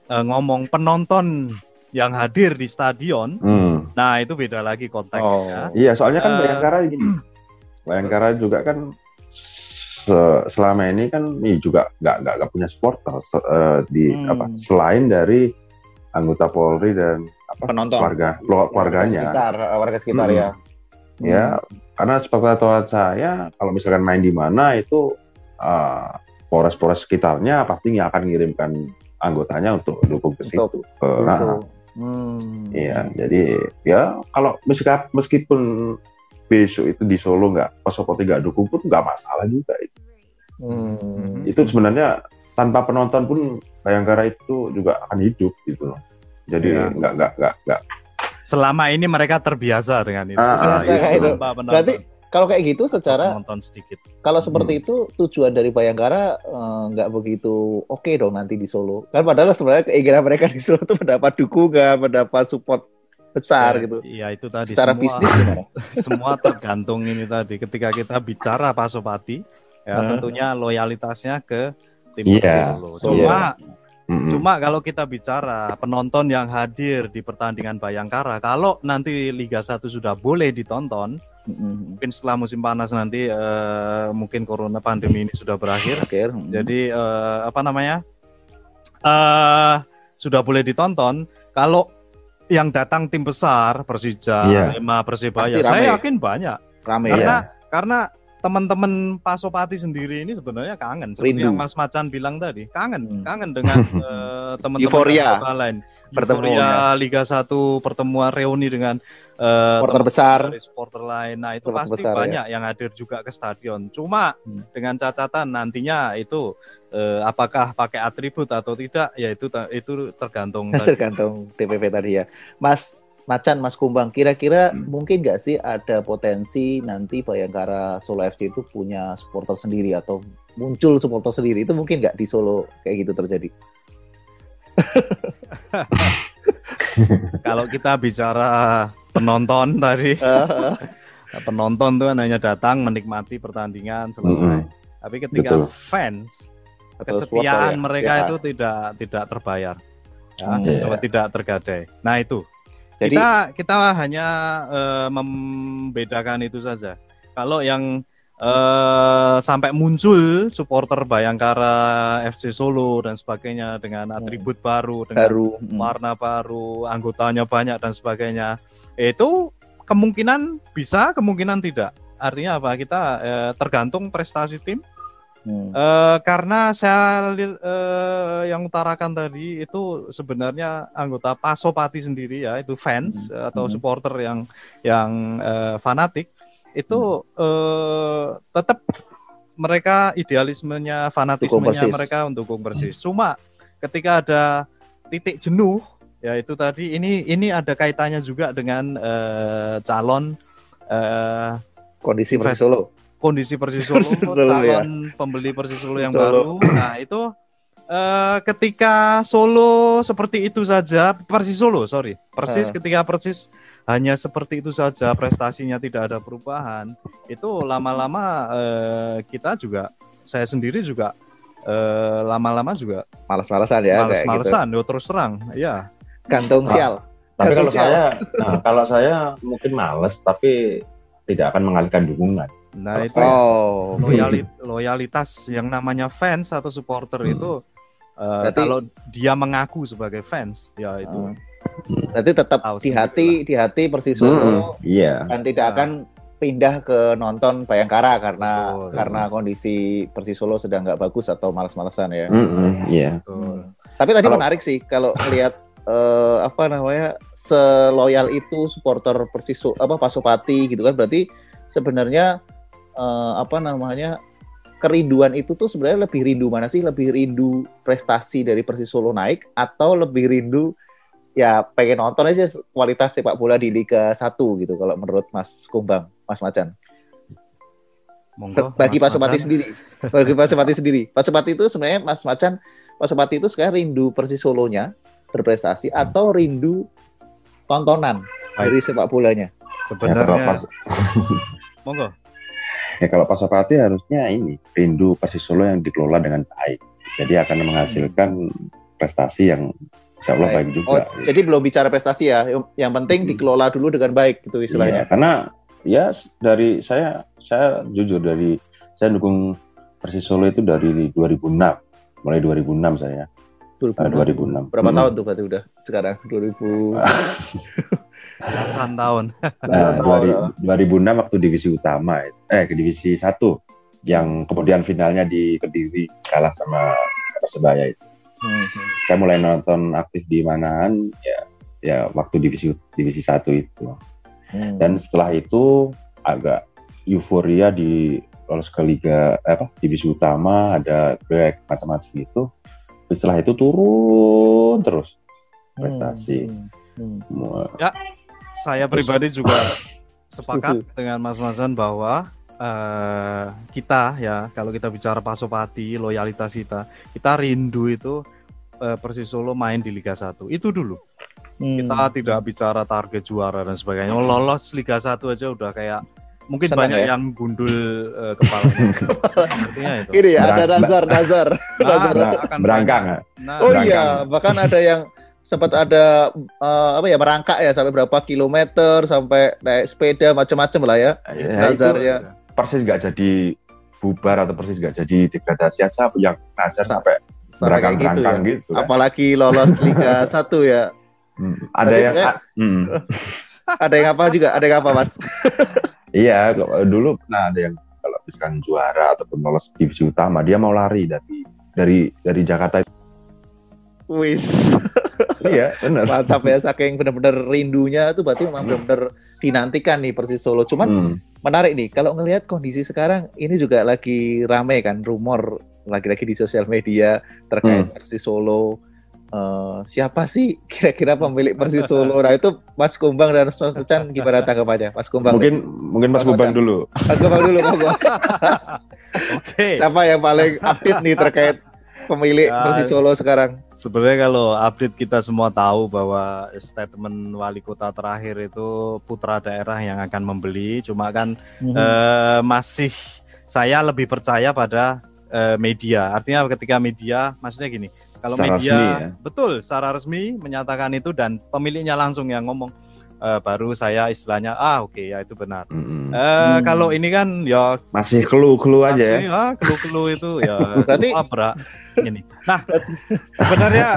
eh, ngomong penonton yang hadir di stadion, Hmm. nah itu beda lagi konteksnya. Iya, soalnya kan Eh, Bayangkara gini. Bayangkara juga kan se- selama ini kan ini juga nggak nggak nggak punya supporter se- eh, di Hmm. apa selain dari anggota Polri dan apa Penonton. keluarga keluar- keluarganya. Warga sekitar, warga sekitar Hmm. ya. Ya karena sepengetahuan saya kalau misalkan main di mana itu uh, polres-polres sekitarnya pasti akan mengirimkan anggotanya untuk dukung ke situ. Nah, hmm. Iya, jadi ya kalau meskipun, meskipun besok itu di Solo nggak Pasopoti nggak dukung pun nggak masalah juga itu. Hmm. Itu sebenarnya tanpa penonton pun Bayangkara itu juga akan hidup gitu loh. Jadi iya. nggak nggak nggak nggak selama ini mereka terbiasa dengan itu. Ah, ah, itu. Berarti kalau kayak gitu secara nonton sedikit. Kalau seperti hmm. itu tujuan dari Bayangkara eh, nggak uh, begitu oke okay dong nanti di Solo. Kan padahal sebenarnya keinginan mereka di Solo itu mendapat dukungan, mendapat support besar ya, gitu. Iya itu tadi. Secara semua, bisnis gimana? semua tergantung ini tadi. Ketika kita bicara Pasopati, ya hmm. tentunya loyalitasnya ke tim yeah. Solo. Cuma yeah hmm Cuma kalau kita bicara penonton yang hadir di pertandingan Bayangkara, kalau nanti Liga 1 sudah boleh ditonton, mm-hmm. mungkin setelah musim panas nanti uh, mungkin corona pandemi ini sudah berakhir. Mm-hmm. Jadi uh, apa namanya? Uh, sudah boleh ditonton. Kalau yang datang tim besar Persija, yeah. Lima Persebaya, saya yakin banyak. Rame karena ya. karena teman-teman Pasopati sendiri ini sebenarnya kangen seperti Rindu. yang Mas Macan bilang tadi kangen hmm. kangen dengan uh, teman-teman lain Euforia Liga 1 pertemuan reuni dengan uh, supporter besar supporter lain nah itu pasti besar, ya. banyak ya. yang hadir juga ke stadion cuma hmm. dengan catatan nantinya itu uh, apakah pakai atribut atau tidak ya itu itu tergantung tergantung TPP tadi ya Mas Macan Mas Kumbang, kira-kira hmm. mungkin nggak sih ada potensi nanti Bayangkara Solo FC itu punya supporter sendiri atau muncul supporter sendiri itu mungkin nggak di Solo kayak gitu terjadi? Kalau kita bicara penonton tadi, penonton tuh hanya datang menikmati pertandingan selesai. Mm -hmm. Tapi ketika Betul. fans, kesetiaan ya. mereka ya. itu tidak tidak terbayar, ya, mm, yeah. tidak tergadai. Nah itu jadi kita kita hanya uh, membedakan itu saja. Kalau yang uh, sampai muncul supporter Bayangkara FC Solo dan sebagainya dengan hmm. atribut baru, dengan baru. Hmm. warna baru, anggotanya banyak dan sebagainya, itu kemungkinan bisa, kemungkinan tidak. Artinya apa? Kita uh, tergantung prestasi tim Hmm. Uh, karena saya uh, yang utarakan tadi itu sebenarnya anggota Pasopati sendiri ya itu fans hmm. atau hmm. supporter yang yang uh, fanatik itu hmm. uh, tetap mereka idealismenya fanatismenya mereka untuk dukung Persis. Hmm. Cuma ketika ada titik jenuh ya itu tadi ini ini ada kaitannya juga dengan uh, calon uh, kondisi Persis Solo kondisi Persis Solo, Solo calon ya. pembeli Persis Solo yang Solo. baru. Nah, itu uh, ketika Solo seperti itu saja, Persis Solo, sorry. Persis uh. ketika Persis hanya seperti itu saja, prestasinya tidak ada perubahan. Itu lama-lama uh, kita juga saya sendiri juga uh, lama-lama juga malas-malasan ya malas-malasan gitu. terus terang. Ya. Gantung sial. Tapi kalau saya, nah, kalau saya mungkin males, tapi tidak akan mengalihkan dukungan. Nah itu oh. loyalit, loyalitas yang namanya fans atau supporter hmm. itu uh, Berarti, kalau dia mengaku sebagai fans ya itu. Berarti tetap di hati di hati Persis Solo hmm, yeah. dan tidak nah. akan pindah ke nonton Bayangkara karena Betul. karena kondisi Persis Solo sedang nggak bagus atau malas-malasan ya. Mm -hmm, yeah. Tapi tadi kalau... menarik sih kalau lihat uh, apa namanya seloyal itu supporter Persis apa Pasopati gitu kan berarti sebenarnya uh, apa namanya kerinduan itu tuh sebenarnya lebih rindu mana sih? Lebih rindu prestasi dari Persis Solo naik atau lebih rindu ya pengen nonton aja kualitas sepak bola di Liga 1 gitu kalau menurut Mas Kumbang, Mas Macan. Monggo, bagi Mas Pak Supati sendiri. Bagi Pak Supati sendiri. Pak Supati itu sebenarnya Mas Macan, Pak Supati itu sekarang rindu Persis Solonya berprestasi hmm. atau rindu tontonan Baik. dari sepak bolanya? Sebenarnya. Ya, Monggo ya kalau Pasopati harusnya ini rindu Persis Solo yang dikelola dengan baik jadi akan menghasilkan prestasi yang insya Allah baik, baik juga oh, jadi belum bicara prestasi ya yang penting hmm. dikelola dulu dengan baik gitu istilahnya ya, karena ya dari saya saya jujur dari saya dukung Persis Solo itu dari 2006 mulai 2006 saya 2006. Uh, 2006. Berapa hmm. tahun tuh berarti udah sekarang 2000 belasan tahun. Nah, 2000, 2006 waktu divisi utama, eh ke divisi satu, yang kemudian finalnya di Kediri kalah sama Persebaya itu. Hmm. Saya mulai nonton aktif di manaan ya ya waktu divisi divisi satu itu. Hmm. Dan setelah itu agak euforia di lolos ke liga apa divisi utama ada grek macam-macam itu. Setelah itu turun terus prestasi. Hmm. Hmm. Ya, saya pribadi juga sepakat dengan Mas Masan bahwa uh, kita ya kalau kita bicara Pasopati, loyalitas kita, kita rindu itu uh, Persis Solo main di Liga 1. Itu dulu. Hmm. Kita tidak bicara target juara dan sebagainya. Lolos Liga 1 aja udah kayak mungkin Senang banyak ya? yang gundul uh, kepalanya. itu. Ini ya, ada nazar, nazar. Nah, nazar. Akan berangkang. Nah, oh berangkang. iya, bahkan ada yang sempat ada uh, apa ya merangkak ya sampai berapa kilometer sampai naik sepeda macam-macam lah ya. ya nazar ya. Persis nggak jadi bubar atau persis nggak jadi degradasi aja yang nazar sampai berangkang-berangkang gitu, ya. gitu kan. Apalagi lolos Liga satu ya. Hmm, ada Tadi yang hmm. ada yang apa juga, ada yang apa Mas? iya, dulu pernah ada yang kalau misalkan juara ataupun lolos divisi utama, dia mau lari dari dari dari Jakarta. Wis. iya, benar. Mantap ya, saking benar-benar rindunya itu berarti memang benar-benar dinantikan nih Persis Solo. Cuman hmm. menarik nih, kalau ngelihat kondisi sekarang ini juga lagi rame kan rumor lagi-lagi di sosial media terkait hmm. Persis Solo uh, siapa sih kira-kira pemilik Persis Solo? Nah itu Mas Kumbang dan Mas Chan gimana tanggapannya? Mas Kumbang. Mungkin mungkin Mas, Mas Kumbang dulu. Mas Kumbang dulu, Oke. Okay. Siapa yang paling update nih terkait pemilik ya, Persis Solo sekarang? Sebenarnya kalau update kita semua tahu bahwa statement wali kota terakhir itu putra daerah yang akan membeli, cuma kan mm -hmm. uh, masih saya lebih percaya pada uh, media. Artinya ketika media, maksudnya gini, kalau secara media resmi, ya? betul secara resmi menyatakan itu dan pemiliknya langsung yang ngomong uh, baru saya istilahnya ah oke okay, ya itu benar. Mm -hmm. uh, Kalau ini kan ya masih kelu-kelu aja ya. ya kelu-kelu itu ya tadi apa ini. Nah sebenarnya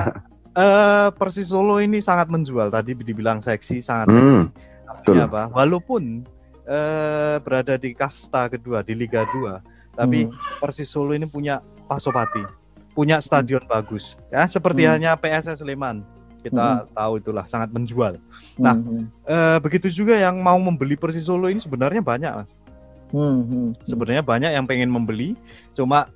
uh, Persis Solo ini sangat menjual tadi dibilang seksi sangat seksi. Mm, Artinya apa? Walaupun uh, berada di kasta kedua di Liga 2 tapi mm. Persis Solo ini punya Pasopati punya stadion hmm. bagus ya seperti hmm. halnya PSS Sleman kita hmm. tahu itulah sangat menjual. Nah, hmm. eh, begitu juga yang mau membeli Persis Solo ini sebenarnya banyak, Mas. Hmm. Hmm. Sebenarnya banyak yang pengen membeli, cuma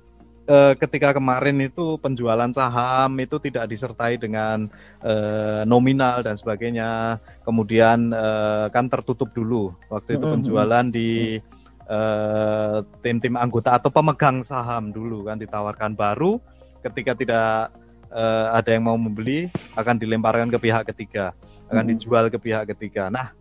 eh, ketika kemarin itu penjualan saham itu tidak disertai dengan eh, nominal dan sebagainya. Kemudian eh, kan tertutup dulu waktu itu hmm. penjualan di eh, tim-tim anggota atau pemegang saham dulu kan ditawarkan baru ketika tidak uh, ada yang mau membeli akan dilemparkan ke pihak ketiga, akan hmm. dijual ke pihak ketiga. Nah,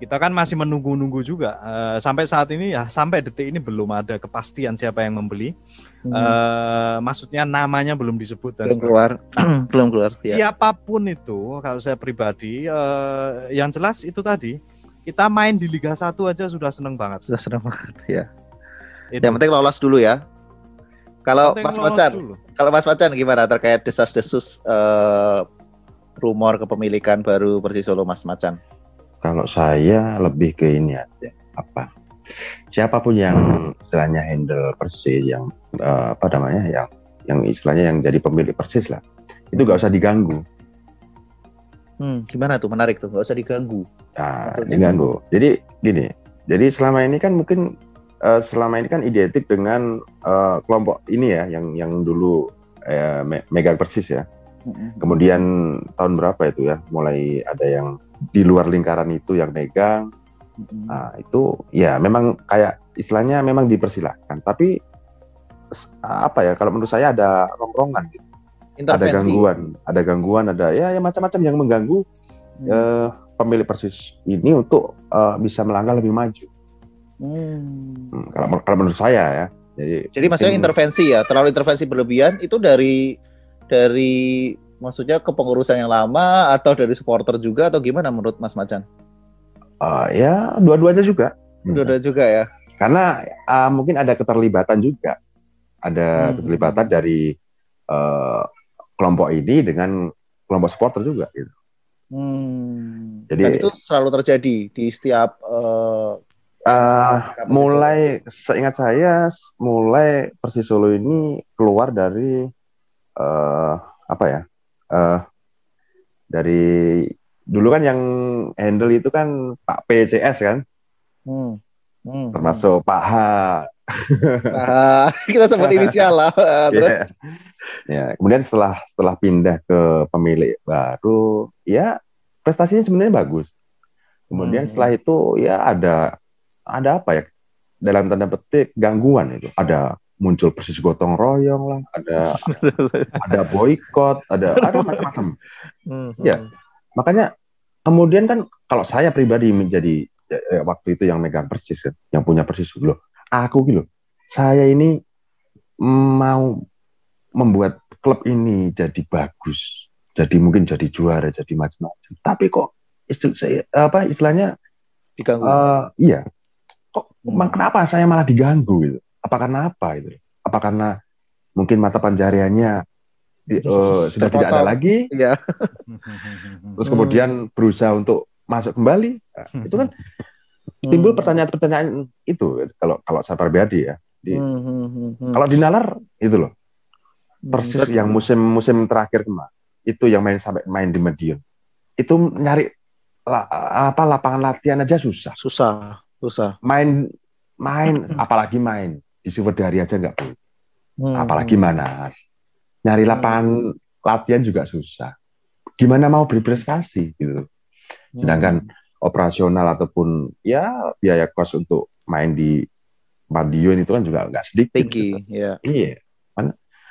kita kan masih menunggu-nunggu juga uh, sampai saat ini ya sampai detik ini belum ada kepastian siapa yang membeli. Hmm. Uh, maksudnya namanya belum disebut dan belum keluar, belum keluar. Ya. Siapa pun itu, kalau saya pribadi, uh, yang jelas itu tadi kita main di Liga 1 aja sudah seneng banget. Sudah seneng banget ya. Itu. Yang penting lolos dulu ya. Kalau Mas Macan, kalau Mas Macan gimana terkait desas-desus uh, rumor kepemilikan baru Persis Solo Mas Macan? Kalau saya lebih ke ini aja, apa? Siapa pun yang istilahnya handle Persis yang uh, apa namanya yang yang istilahnya yang jadi pemilik Persis lah, itu gak usah diganggu. Hmm, gimana tuh menarik tuh, gak usah diganggu. Nah, diganggu. Jadi gini, jadi selama ini kan mungkin uh, selama ini kan identik dengan uh, kelompok ini ya yang yang dulu uh, megang persis ya. Kemudian tahun berapa itu ya mulai ada yang di luar lingkaran itu yang megang. Nah, itu ya memang kayak istilahnya memang dipersilahkan. Tapi apa ya kalau menurut saya ada rongrongan gitu. Ada gangguan, ada gangguan, ada ya, ya macam-macam yang mengganggu hmm. uh, pemilik persis ini untuk uh, bisa melangkah lebih maju. Hmm. Kalau, kalau menurut saya ya. Jadi, Jadi maksudnya intervensi ya, terlalu intervensi berlebihan itu dari dari maksudnya kepengurusan yang lama atau dari supporter juga atau gimana menurut Mas Macan? Uh, ya dua-duanya juga. Dua-duanya juga ya. Karena uh, mungkin ada keterlibatan juga, ada hmm. keterlibatan dari uh, kelompok ini dengan kelompok supporter juga gitu. Hmm. Jadi Dan itu selalu terjadi di setiap uh, uh, mulai seingat saya mulai Persis Solo ini keluar dari uh, apa ya? Uh, dari dulu kan yang handle itu kan Pak PCS kan. Hmm. Hmm. Termasuk Pak H. Nah, kita sebut inisial lah. Terus. Yeah. Ya, kemudian setelah setelah pindah ke pemilik baru, ya prestasinya sebenarnya bagus. Kemudian hmm. setelah itu ya ada ada apa ya dalam tanda petik gangguan itu. Ada muncul persis gotong royong lah, ada ada boykot, ada ada macam-macam. Hmm. Ya, makanya kemudian kan kalau saya pribadi menjadi ya, waktu itu yang megang persis kan, yang punya persis loh, aku gitu, saya ini mau membuat klub ini jadi bagus jadi mungkin jadi juara jadi macam-macam tapi kok istilah saya apa istilahnya diganggu uh, iya kok hmm. kenapa saya malah diganggu gitu? Apa karena apa itu apa karena mungkin mata pencariannya uh, sudah tidak ada lagi? Ya. terus kemudian berusaha untuk masuk kembali. Nah, itu kan timbul pertanyaan-pertanyaan itu kalau kalau saya pribadi ya di, kalau di nalar itu loh persis hmm, yang musim-musim terakhir kemarin itu yang main sampai main di Medion itu nyari la, apa lapangan latihan aja susah. Susah susah main main apalagi main di Sumerdari aja nggak boleh hmm. apalagi mana nyari lapangan hmm. latihan juga susah gimana mau berprestasi gitu sedangkan hmm. operasional ataupun ya biaya kos untuk main di Madiun itu kan juga nggak sedikit tinggi gitu. ya iya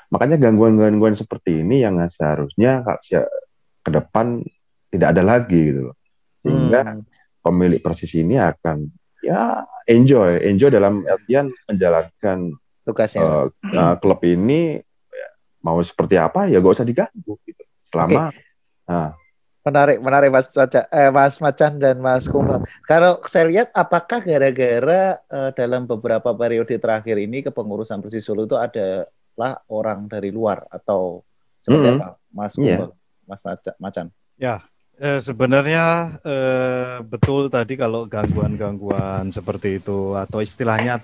Makanya gangguan-gangguan seperti ini yang seharusnya ke depan tidak ada lagi gitu loh. Sehingga hmm. pemilik Persis ini akan ya enjoy, enjoy dalam artian menjalankan tugasnya. Uh, uh, klub ini ya, mau seperti apa ya gak usah diganggu gitu. Selama okay. nah, menarik menarik Mas Caca, eh, Mas Macan dan Mas Kumbang. Kalau saya lihat apakah gara-gara uh, dalam beberapa periode terakhir ini kepengurusan Persis Solo itu ada lah orang dari luar atau seperti mm -hmm. apa, Mas yeah. Mas Macan? Ya, eh, sebenarnya eh, betul tadi kalau gangguan-gangguan seperti itu atau istilahnya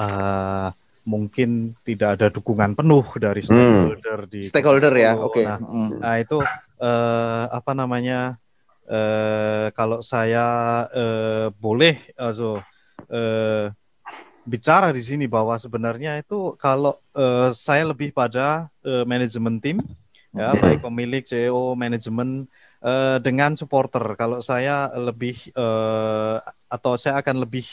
eh, mungkin tidak ada dukungan penuh dari hmm. stakeholder mm. di stakeholder ya, oke. Okay. Nah, mm. nah itu eh, apa namanya? Eh, kalau saya eh, boleh, also, eh, bicara di sini bahwa sebenarnya itu kalau uh, saya lebih pada uh, manajemen tim ya baik pemilik CEO manajemen uh, dengan supporter kalau saya lebih uh, atau saya akan lebih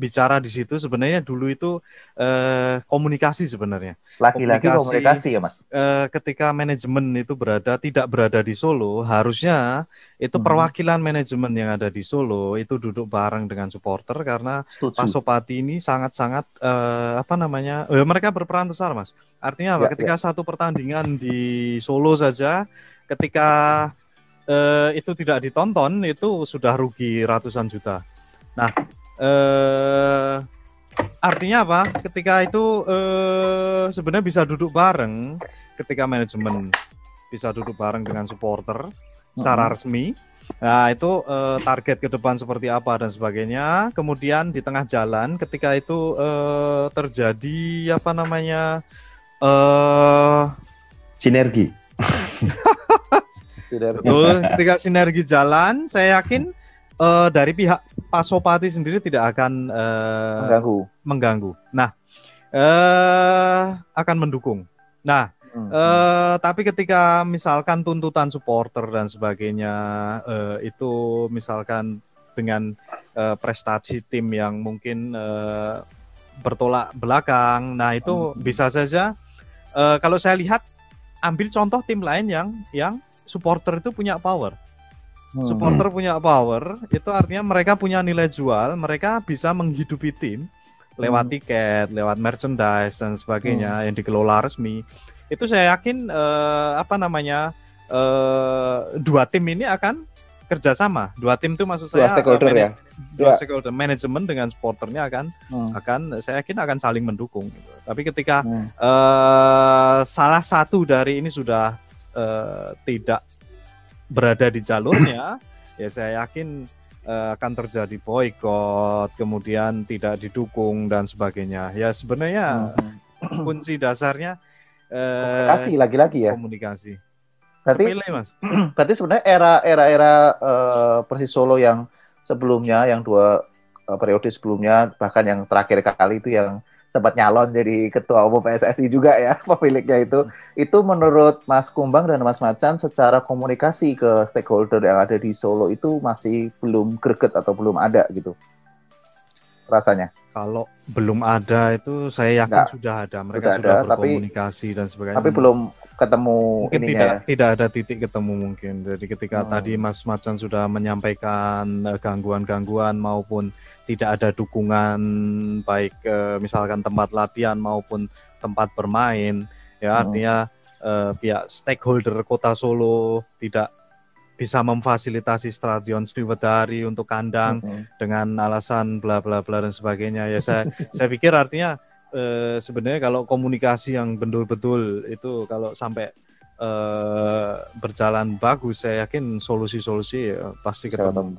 bicara di situ sebenarnya dulu itu eh, komunikasi sebenarnya. Laki-laki komunikasi, komunikasi ya mas. Eh, ketika manajemen itu berada tidak berada di Solo, harusnya itu hmm. perwakilan manajemen yang ada di Solo itu duduk bareng dengan supporter karena Setuju. Pak Sopati ini sangat-sangat eh, apa namanya, eh, mereka berperan besar mas. Artinya apa? Ya, ketika ya. satu pertandingan di Solo saja, ketika eh, itu tidak ditonton itu sudah rugi ratusan juta. Nah, eh, artinya apa? Ketika itu eh, sebenarnya bisa duduk bareng ketika manajemen bisa duduk bareng dengan supporter secara resmi. Nah, itu eh, target ke depan seperti apa dan sebagainya. Kemudian di tengah jalan ketika itu eh, terjadi apa namanya? eh sinergi. Betul, ketika sinergi jalan, saya yakin uh, dari pihak Pak Sopati sendiri tidak akan uh, mengganggu. Mengganggu. Nah, uh, akan mendukung. Nah, hmm. uh, tapi ketika misalkan tuntutan supporter dan sebagainya uh, itu misalkan dengan uh, prestasi tim yang mungkin uh, bertolak belakang, nah itu hmm. bisa saja uh, kalau saya lihat ambil contoh tim lain yang yang supporter itu punya power Hmm. Supporter punya power, itu artinya mereka punya nilai jual, mereka bisa menghidupi tim lewat hmm. tiket, lewat merchandise dan sebagainya hmm. yang dikelola resmi. Itu saya yakin uh, apa namanya uh, dua tim ini akan kerjasama. Dua tim itu maksud saya dua stakeholder ya. Dua stakeholder manajemen dengan supporternya akan hmm. akan saya yakin akan saling mendukung. Gitu. Tapi ketika hmm. uh, salah satu dari ini sudah uh, tidak berada di jalurnya, ya saya yakin uh, akan terjadi boykot, kemudian tidak didukung dan sebagainya. Ya sebenarnya hmm. kunci dasarnya uh, komunikasi lagi-lagi ya. Komunikasi. Berarti, Sepilih, mas. berarti sebenarnya era era era uh, Persis Solo yang sebelumnya, yang dua uh, periode sebelumnya, bahkan yang terakhir kali itu yang sempat nyalon jadi ketua umum PSSI juga ya pemiliknya itu. Itu menurut Mas Kumbang dan Mas Macan secara komunikasi ke stakeholder yang ada di Solo itu masih belum greget atau belum ada gitu rasanya? Kalau belum ada itu saya yakin Nggak, sudah ada. Mereka sudah, sudah ada, berkomunikasi tapi, dan sebagainya. tapi belum ketemu mungkin tidak ya. tidak ada titik ketemu mungkin. Jadi ketika hmm. tadi Mas Macan sudah menyampaikan eh, gangguan-gangguan maupun tidak ada dukungan baik uh, misalkan tempat latihan maupun tempat bermain ya hmm. artinya uh, pihak stakeholder Kota Solo tidak bisa memfasilitasi stadion Sriwedari untuk kandang hmm. dengan alasan bla bla bla dan sebagainya ya saya saya pikir artinya uh, sebenarnya kalau komunikasi yang betul-betul itu kalau sampai uh, berjalan bagus saya yakin solusi-solusi uh, pasti ketemu.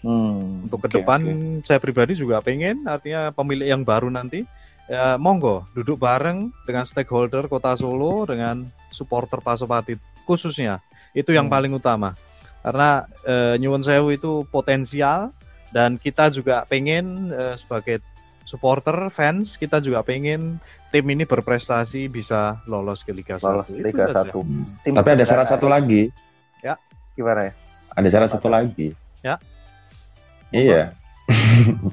Hmm, Untuk ke depan okay. saya pribadi juga pengen artinya pemilik yang baru nanti ya monggo duduk bareng dengan stakeholder Kota Solo dengan supporter Pasopati khususnya itu yang hmm. paling utama karena eh, Nyuwun Sewu itu potensial dan kita juga pengen eh, sebagai supporter fans kita juga pengen tim ini berprestasi bisa lolos ke Liga lolos 1. Liga itu 1. Hmm. Tapi ada syarat satu lagi. Ya. Gimana ya? Ada syarat satu lagi. Ya. Iya.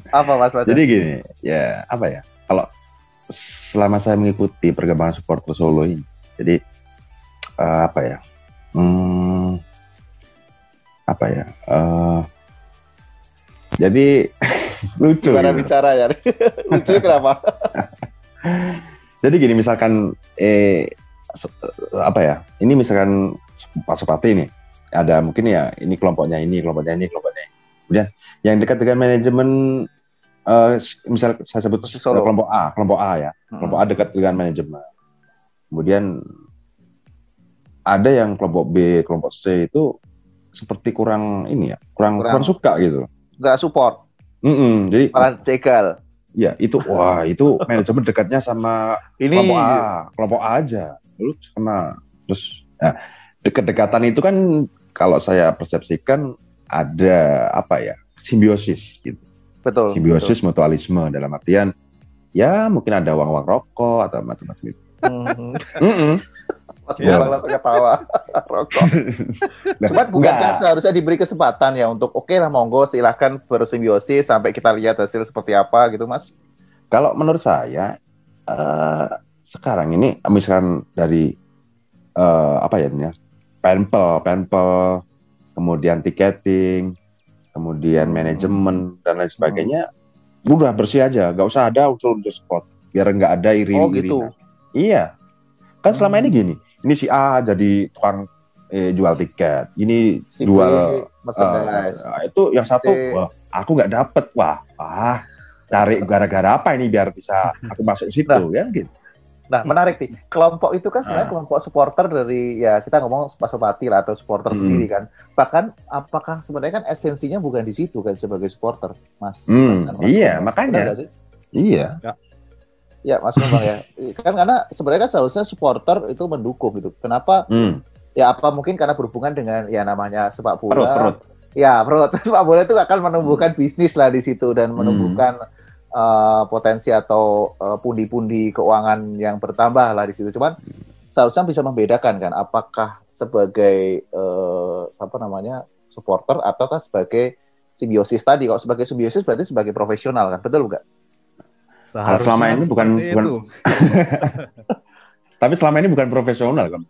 apa Mas Baca? Jadi gini, ya apa ya? Kalau selama saya mengikuti perkembangan supporter Solo ini, jadi uh, apa ya? Hmm, apa ya? Uh, jadi lucu. Gimana gitu. bicara ya? lucu kenapa? jadi gini, misalkan eh apa ya? Ini misalkan Pak Supati nih, ada mungkin ya ini kelompoknya ini, kelompoknya ini, kelompoknya ini. Kemudian yang dekat dengan manajemen uh, misal saya sebut Solo. kelompok A, kelompok A ya. Hmm. Kelompok A dekat dengan manajemen. Kemudian ada yang kelompok B, kelompok C itu seperti kurang ini ya, kurang kurang, kurang suka gitu. Enggak support. Mm -mm, jadi malah cegal. Ya, itu wah, itu manajemen dekatnya sama ini kelompok A, kelompok A aja. Lalu sama terus ya, dekat-dekatan itu kan kalau saya persepsikan ada apa ya? Simbiosis gitu. Betul. Simbiosis betul. mutualisme dalam artian ya mungkin ada uang-uang rokok atau macam-macam itu. Mm -hmm. Mas yeah. langsung ketawa rokok. nah, Cuman bukan kan seharusnya diberi kesempatan ya untuk oke okay lah monggo silahkan bersimbiosis sampai kita lihat hasil seperti apa gitu mas. Kalau menurut saya uh, sekarang ini misalkan dari uh, apa ya ini penpel, penpel, kemudian tiketing, kemudian manajemen dan lain sebagainya hmm. udah bersih aja nggak usah ada unsur unsur spot biar nggak ada iri oh, gitu. iya. Kan selama ini gini ini si A jadi tukang eh, jual tiket ini si jual uh, itu yang satu wah aku nggak dapet wah ah cari gara-gara apa ini biar bisa aku masuk situ nah, ya gitu Nah, menarik nih. Kelompok itu kan sebenarnya ah. kelompok supporter dari ya kita ngomong Pasopati lah atau supporter hmm. sendiri kan. Bahkan apakah sebenarnya kan esensinya bukan di situ kan sebagai supporter, Mas? Hmm, Mas iya, Mas makanya. Iya. Ya. ya, Mas Bambang ya. Kan karena sebenarnya kan seharusnya supporter itu mendukung gitu. Kenapa? Hmm. Ya apa mungkin karena berhubungan dengan ya namanya sepak bola. Perut, perut. Ya, perut. Sepak bola itu akan menumbuhkan hmm. bisnis lah di situ dan menumbuhkan hmm uh, potensi atau uh, pundi-pundi keuangan yang bertambah lah di situ. Cuman seharusnya bisa membedakan kan, apakah sebagai uh, apa namanya supporter ataukah sebagai simbiosis tadi. Kalau sebagai simbiosis berarti sebagai profesional kan, betul nggak? Seharusnya selama ini bukan, bukan tapi selama ini bukan profesional kan?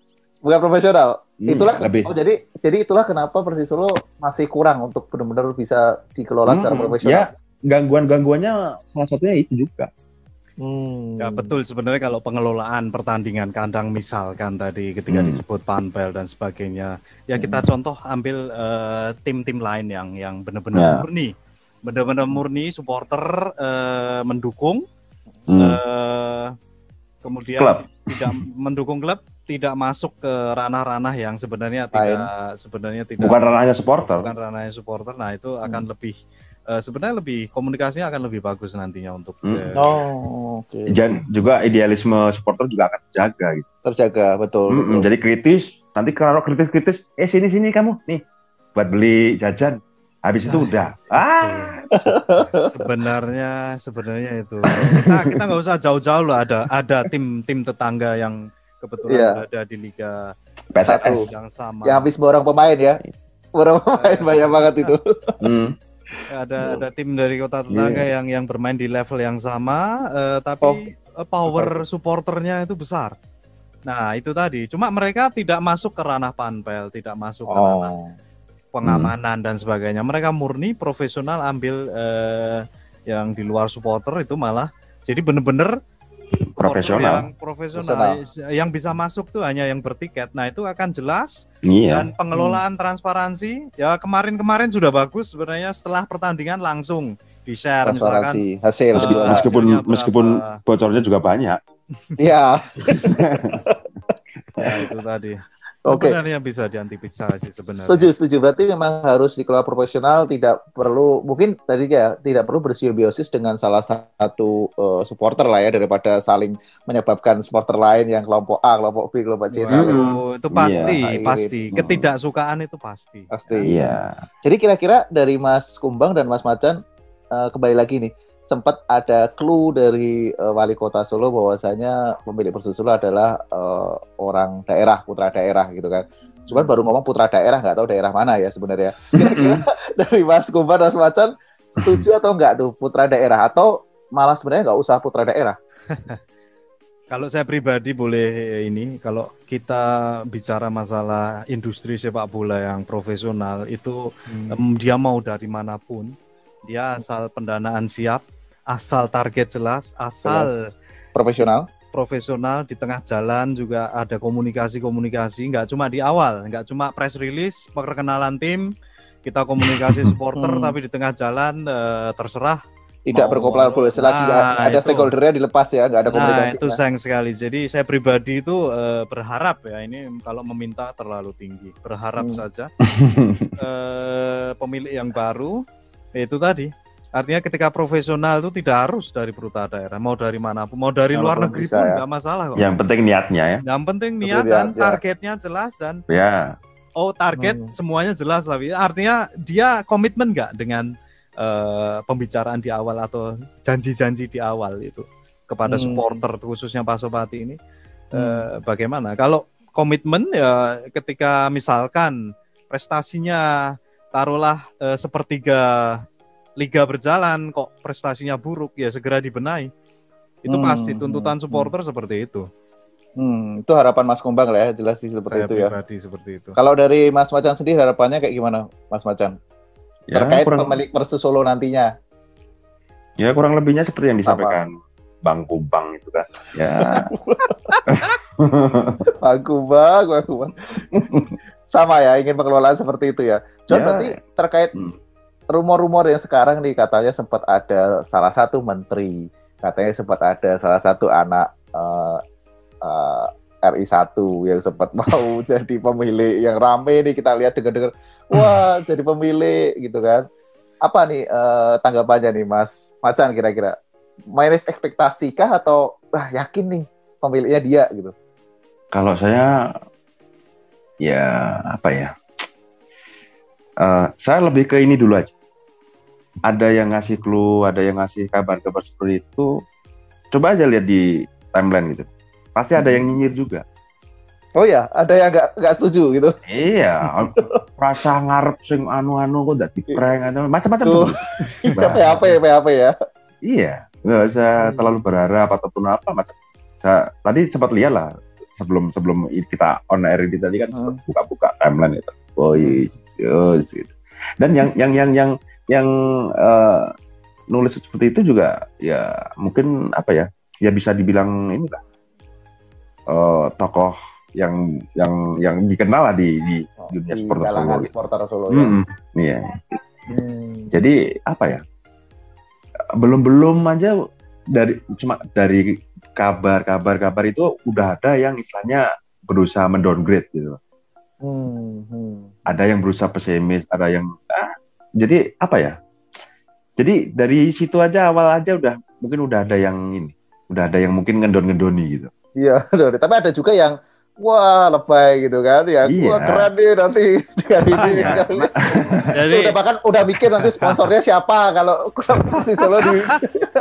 Bukan profesional. Hmm, itulah lebih. Oh, jadi jadi itulah kenapa Persis Solo masih kurang untuk benar-benar bisa dikelola hmm, secara profesional. Ya, gangguan-gangguannya salah satunya itu juga. Hmm. Ya betul sebenarnya kalau pengelolaan pertandingan kandang misalkan tadi ketika hmm. disebut panpel dan sebagainya ya hmm. kita contoh ambil uh, tim-tim lain yang yang benar-benar ya. murni benar-benar murni supporter uh, mendukung hmm. uh, kemudian klub. tidak mendukung klub tidak masuk ke ranah-ranah yang sebenarnya tidak sebenarnya tidak Bukan ranahnya supporter. bukan ranahnya supporter. Nah, itu akan Hmm. lebih eh, sebenarnya lebih komunikasinya akan lebih bagus nantinya untuk Hmm. eh, Oh, oke. Dan juga idealisme supporter juga akan terjaga gitu. Terjaga betul. Mm-mm, betul. jadi kritis, nanti kalau kritis-kritis, eh sini sini kamu nih buat beli jajan. Habis itu Nah, udah. Ah, sebenarnya sebenarnya itu kita kita nggak usah jauh-jauh loh ada ada tim tim tetangga yang kebetulan Iya. berada di liga PSS. yang sama Ya habis borong pemain ya. Borong pemain banyak banget itu. Hmm. Ada ada tim dari kota tetangga Iya. yang yang bermain di level yang sama eh, tapi eh, power supporternya itu besar. Nah itu tadi. Cuma mereka tidak masuk ke ranah panpel tidak masuk ke ranah Oh. pengamanan dan sebagainya. Mereka murni profesional ambil eh, yang di luar supporter itu malah. Jadi bener-bener supporter Profesional. yang profesional yang bisa masuk tuh hanya yang bertiket nah itu akan jelas Iya. dan pengelolaan transparansi ya kemarin-kemarin sudah bagus sebenarnya setelah pertandingan langsung di share misalkan hasil eh, meskipun hasilnya berapa? meskipun bocornya juga banyak. Iya. ya itu tadi Oke. sebenarnya bisa diantisipasi sebenarnya Setuju, setuju. Berarti memang harus dikelola profesional, tidak perlu mungkin tadi ya tidak perlu bersimbiosis dengan salah satu eh, supporter lah ya daripada saling menyebabkan supporter lain yang kelompok A, kelompok B, kelompok C Wah, saling itu, pasti Iya. pasti ketidaksukaan itu pasti pasti. Iya. Jadi kira-kira dari Mas Kumbang dan Mas Macan eh, kembali lagi nih, sempat ada clue dari eh, wali kota Solo bahwasanya pemilik Persis Solo adalah eh, orang daerah, putra daerah gitu kan. Cuman baru ngomong putra daerah, nggak tahu daerah mana ya sebenarnya. Kira-kira dari Mas Kumbang dan Mas Macan setuju atau enggak tuh putra daerah atau malah sebenarnya nggak usah putra daerah? Kalau saya pribadi boleh ini, kalau kita bicara masalah industri sepak bola yang profesional itu em, dia mau dari mana pun, dia asal pendanaan siap, asal target jelas, asal Profesional. profesional di tengah jalan juga ada komunikasi-komunikasi, nggak cuma di awal, nggak cuma press release, perkenalan tim, kita komunikasi supporter, Hmm. tapi di tengah jalan eh, terserah Tidak Mau- berkolaborasi lagi, nggak Nah, ada stakeholdernya dilepas ya, nggak ada Nah, komunikasi. itu sayang sekali. Jadi saya pribadi itu eh, berharap ya ini kalau meminta terlalu tinggi. Berharap Hmm. saja eh, pemilik yang baru itu tadi. Artinya ketika profesional itu tidak harus dari putra daerah, mau dari mana pun, mau dari Kalau luar negeri bisa pun ya. nggak masalah kok. Yang penting niatnya ya. Yang penting niat ya, dan ya. targetnya jelas dan Ya. oh target Hmm. semuanya jelas tapi artinya dia komitmen nggak dengan eh, pembicaraan di awal atau janji-janji di awal itu kepada Hmm. supporter khususnya Pak Sopati ini eh, Hmm. bagaimana kalau komitmen ya ketika misalkan prestasinya taruhlah eh, sepertiga liga berjalan kok prestasinya buruk ya segera dibenahi itu Hmm, pasti tuntutan hmm, supporter seperti itu Hmm, itu harapan Mas Kumbang lah ya, jelas sih seperti saya itu ya. seperti itu Kalau dari Mas Macan sendiri harapannya kayak gimana, Mas Macan? Ya, Terkait kurang, pemilik Persis Solo nantinya. ya kurang lebihnya seperti yang Apa? disampaikan Bang Kumbang itu kan. Ya. Bang Kumbang, Bang Kumbang. Sama ya, ingin pengelolaan seperti itu ya. John, Ya. berarti terkait Hmm. Rumor-rumor yang sekarang nih katanya sempat ada salah satu menteri, katanya sempat ada salah satu anak eh, eh, RI1 yang sempat mau jadi pemilik yang rame nih kita lihat dengar-dengar wah jadi pemilik gitu kan. Apa nih eh, tanggapannya nih Mas? Macan kira-kira. Minus ekspektasi kah atau wah yakin nih pemiliknya dia gitu? Kalau saya ya apa ya? Eh, saya lebih ke ini dulu aja. Ada yang ngasih clue, ada yang ngasih kabar-kabar seperti itu. Coba aja lihat di timeline gitu. Pasti ada yang nyinyir juga. oh ya ada yang nggak nggak setuju gitu Iya, rasa ngarep sing anu-anu kok udah diprank anu macam-macam Tuh. sebenarnya. ya PHP PHP ya Iya, nggak usah Hmm. terlalu berharap ataupun apa macam. Saya, tadi sempat lihat lah sebelum sebelum kita on air ini tadi kan Hmm. buka-buka timeline itu. Oh yes, gitu. Dan yang yang yang yang yang eh, nulis seperti itu juga ya mungkin apa ya? Ya bisa dibilang ini lah eh, tokoh yang yang yang dikenal lah di di dunia di supporter Solo. supporter Solo ya Iya. Hmm. Jadi apa ya? Belum belum aja dari cuma dari kabar kabar kabar itu udah ada yang istilahnya berusaha mendowngrade gitu. Hmm, hmm. Ada yang berusaha pesimis, ada yang ah, jadi apa ya? Jadi dari situ aja awal aja udah mungkin udah ada yang ini, udah ada yang mungkin ngendon-ngendoni gitu. Iya, tapi ada juga yang wah lebay gitu kan ya Iya. wah keren nih nanti ini Makanya, dengan ini. Jadi udah bahkan udah mikir nanti sponsornya siapa kalau kurang posisi solo di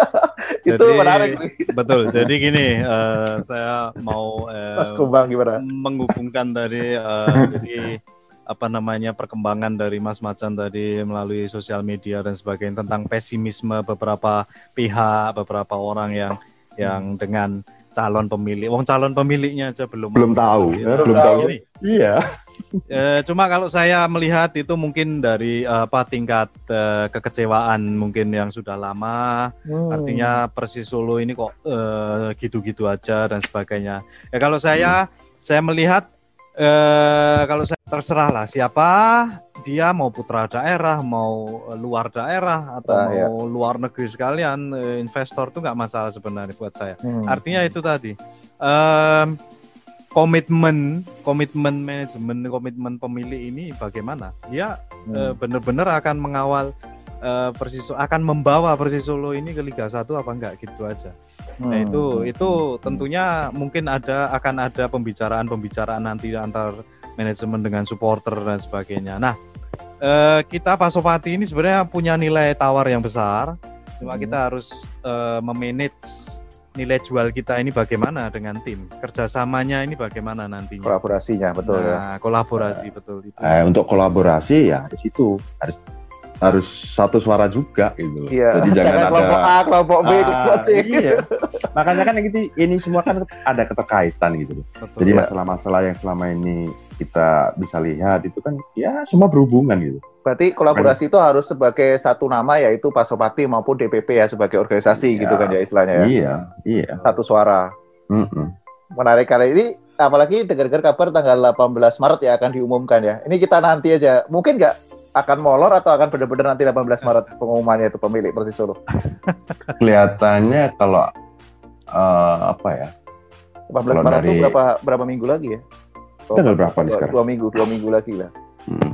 itu Jadi- menarik sih betul. Jadi gini, eh, saya mau eh, Mas Kumbang gimana menghubungkan dari eh, jadi apa namanya perkembangan dari Mas Macan tadi melalui sosial media dan sebagainya tentang pesimisme beberapa pihak, beberapa orang yang yang dengan calon pemilik, wong calon pemiliknya aja belum Belum tahu, Gitu. belum tahu. Ini, Iya. Eh, cuma kalau saya melihat itu mungkin dari eh, apa tingkat eh, kekecewaan mungkin yang sudah lama, Hmm. artinya Persis Solo ini kok eh, gitu-gitu aja dan sebagainya. Ya kalau saya saya melihat eh, kalau saya terserah lah siapa dia mau putra daerah, mau eh, luar daerah atau Ah, ya. mau luar negeri sekalian eh, investor tuh nggak masalah sebenarnya buat saya. Hmm. Artinya itu tadi em, komitmen, komitmen manajemen, komitmen pemilik ini bagaimana? Dia eh, Hmm. benar-benar akan mengawal eh, Persis akan membawa Persis Solo ini ke Liga 1 apa enggak gitu aja. Nah, Hmm. itu itu tentunya mungkin ada akan ada pembicaraan-pembicaraan nanti antar manajemen dengan supporter dan sebagainya. Nah, eh, kita Pasopati ini sebenarnya punya nilai tawar yang besar. Cuma Hmm. kita harus eh, memanage nilai jual kita ini bagaimana dengan tim. Kerjasamanya ini bagaimana nantinya. kolaborasinya betul ya Nah, kolaborasi betul itu. Eh, untuk kolaborasi ya di situ harus harus satu suara juga gitu. loh. iya Jadi jangan, jangan, ada kelompok A kelompok B Ah, kelompok C iya. Makanya kan gitu ini semua kan ada keterkaitan gitu loh. betul. Jadi Iya. masalah-masalah yang selama ini kita bisa lihat itu kan ya semua berhubungan gitu. berarti kolaborasi itu harus sebagai satu nama yaitu Pasopati maupun DPP ya sebagai organisasi Iya. gitu kan ya istilahnya ya Iya, iya. satu suara Mm-mm. menarik kali ini apalagi dengar-dengar kabar tanggal 18 Maret ya akan diumumkan ya. Ini kita nanti aja. Mungkin nggak akan molor atau akan benar-benar nanti 18 Maret pengumumannya itu pemilik Persis Solo. Kelihatannya kalau eh, apa ya? 18 Kalau Maret itu dari- berapa berapa minggu lagi ya? Oh, Tanggal berapa nih dua, sekarang? dua minggu, dua minggu lagi lah. Hmm.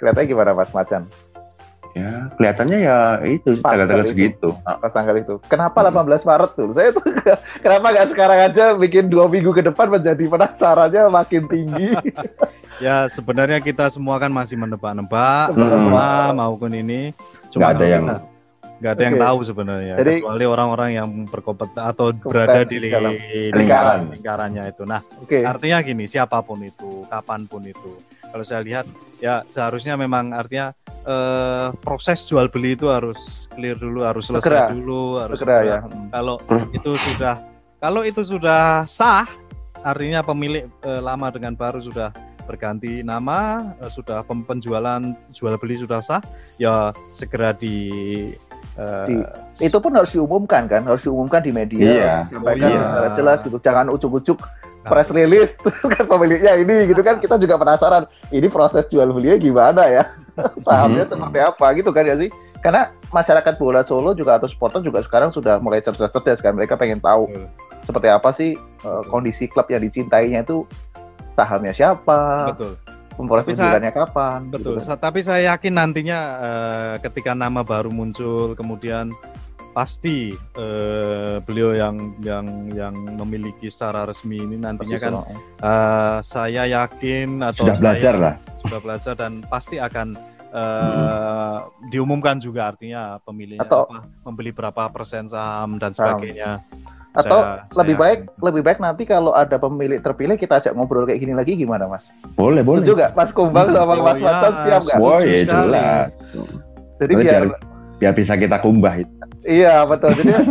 Kelihatannya gimana Mas Macan Ya, kelihatannya ya itu tanggal-tanggal segitu. Ah, pas tanggal itu? Kenapa Hmm. 18 Maret tuh? Saya tuh kenapa nggak sekarang aja bikin dua minggu ke depan menjadi penasarannya makin tinggi. Ya sebenarnya kita semua kan masih menebak-nebak Hmm. semua maupun ini. Nggak ada yang nggak ada yang Oke. tahu sebenarnya. Jadi- kecuali orang-orang yang berkompeten atau berada di, lingkaran. lingkarannya itu. Nah Oke. artinya gini siapa pun itu, kapan pun itu. Kalau saya lihat ya seharusnya memang artinya eh, proses jual beli itu harus clear dulu, harus selesai Segera. dulu, harus Segera ya. Kalau itu sudah kalau itu sudah sah, artinya pemilik eh, lama dengan baru sudah berganti nama, eh, sudah pem- penjualan jual beli sudah sah, ya segera di, eh, Di- Itu pun harus diumumkan kan, harus diumumkan di media, Iya. sampaikan Oh, iya. secara jelas gitu. Jangan ucuk-ucuk Nah, press release terus kan pemiliknya ini gitu kan kita juga penasaran ini proses jual belinya gimana ya sahamnya Mhm. seperti apa gitu kan ya sih karena masyarakat bola Solo juga atau supporter juga sekarang sudah mulai cerdas-cerdas kan mereka pengen tahu Betul. seperti apa sih uh, kondisi klub yang dicintainya itu sahamnya siapa betul. proses Tapi saat- penjualannya kapan Betul. gitu kan. Tapi saya yakin nantinya eh, ketika nama baru muncul, kemudian pasti eh, beliau yang yang yang memiliki secara resmi ini nantinya kan eh, saya yakin atau sudah saya belajar lah. sudah belajar dan pasti akan eh, diumumkan juga artinya pemilih Atau- apa, membeli berapa persen saham dan Saham. sebagainya. atau Saya- lebih saya baik yakin. lebih baik nanti kalau ada pemilik terpilih kita ajak ngobrol kayak gini lagi gimana mas Boleh, boleh. Nggak Mas Kumbang sama Oh, Mas ya, Macan siap nggak? Wah, Setuju ya jelas. Jadi Nanti biar biar bisa kita kumbah itu. Iya betul. Jadi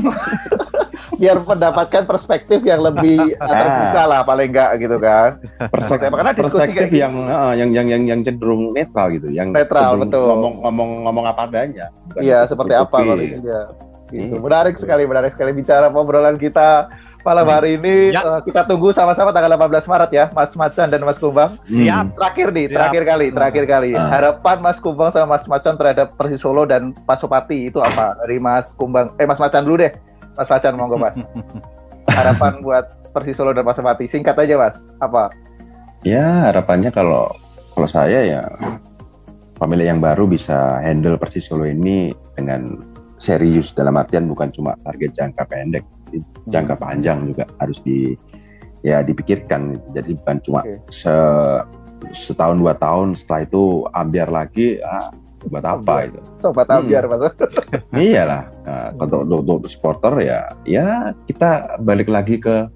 biar mendapatkan perspektif yang lebih Ah. terbuka lah paling enggak gitu kan. Perspektif, Karena diskusi perspektif kayak gitu. yang, eh, yang yang yang yang cenderung netral gitu, yang Netral, betul. Ngomong ngomong ngomong apa adanya. Iya seperti apa ikuti. kondisinya. Gitu. Iya. Menarik sekali, menarik sekali bicara obrolan kita malam hari ini. Ya. Eh, kita tunggu sama-sama tanggal 18 Maret ya, Mas Macan dan Mas Kumbang. Siap. Terakhir nih, Siap. terakhir kali, terakhir kali. Ah. Harapan Mas Kumbang sama Mas Macan terhadap Persis Solo dan Pasopati itu apa? Dari Mas Kumbang, eh Mas Macan dulu deh. Mas Macan monggo Mas. Harapan buat Persis Solo dan Pasopati? Singkat aja Mas, apa? Ya harapannya kalau kalau saya ya pemilik yang baru bisa handle Persis Solo ini dengan serius dalam artian bukan cuma target jangka pendek, jangka Hmm. panjang juga harus di ya dipikirkan. Jadi bukan cuma Oke. se, setahun dua tahun setelah itu ambiar lagi ah, buat apa itu? Sobat Hmm. Ambiar Mas. Iyalah, nah, untuk, untuk, untuk supporter ya, ya kita balik lagi ke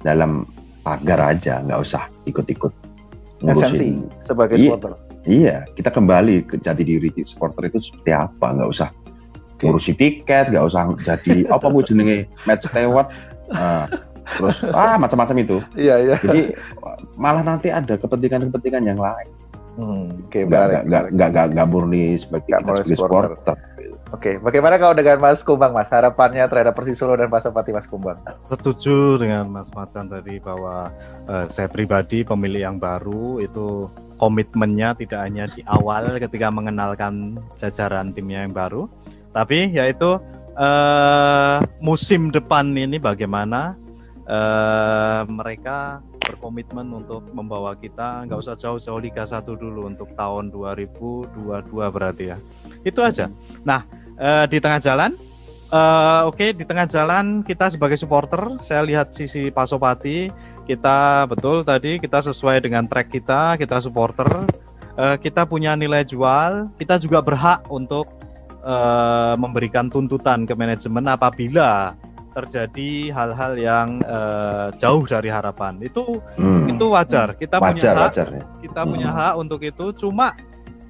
dalam pagar aja, nggak usah ikut-ikut Esensi ngurusin. sebagai Iya. supporter. Iya, kita kembali ke jati diri supporter itu seperti apa, nggak usah ngurusi tiket, nggak usah jadi apa bu jenenge match lewat, nah, terus ah macam-macam itu. Iya, iya. Jadi malah nanti ada kepentingan-kepentingan yang lain, Hmm, Oke, nggak nggak nggak menarik. nggak nggak murni sebagai Nggak kita sebagai supporter. supporter. Oke, bagaimana kalau dengan Mas Kumbang Mas? Harapannya terhadap Persis Solo dan Pasopati Mas Kumbang? Setuju dengan Mas Macan tadi bahwa eh, saya pribadi pemilih yang baru itu komitmennya tidak hanya di awal ketika mengenalkan jajaran timnya yang baru, tapi yaitu eh, musim depan ini bagaimana eh, mereka berkomitmen untuk membawa kita nggak usah jauh-jauh Liga 1 dulu untuk tahun 2022 berarti ya. Itu aja. Nah, eh, di tengah jalan eh, oke di tengah jalan kita sebagai supporter saya lihat sisi Pasopati kita betul tadi kita sesuai dengan track kita kita supporter eh, kita punya nilai jual kita juga berhak untuk eh, memberikan tuntutan ke manajemen apabila terjadi hal-hal yang eh, jauh dari harapan itu Hmm. itu wajar kita punya wajar hak wajar ya. kita punya Hmm. hak untuk itu cuma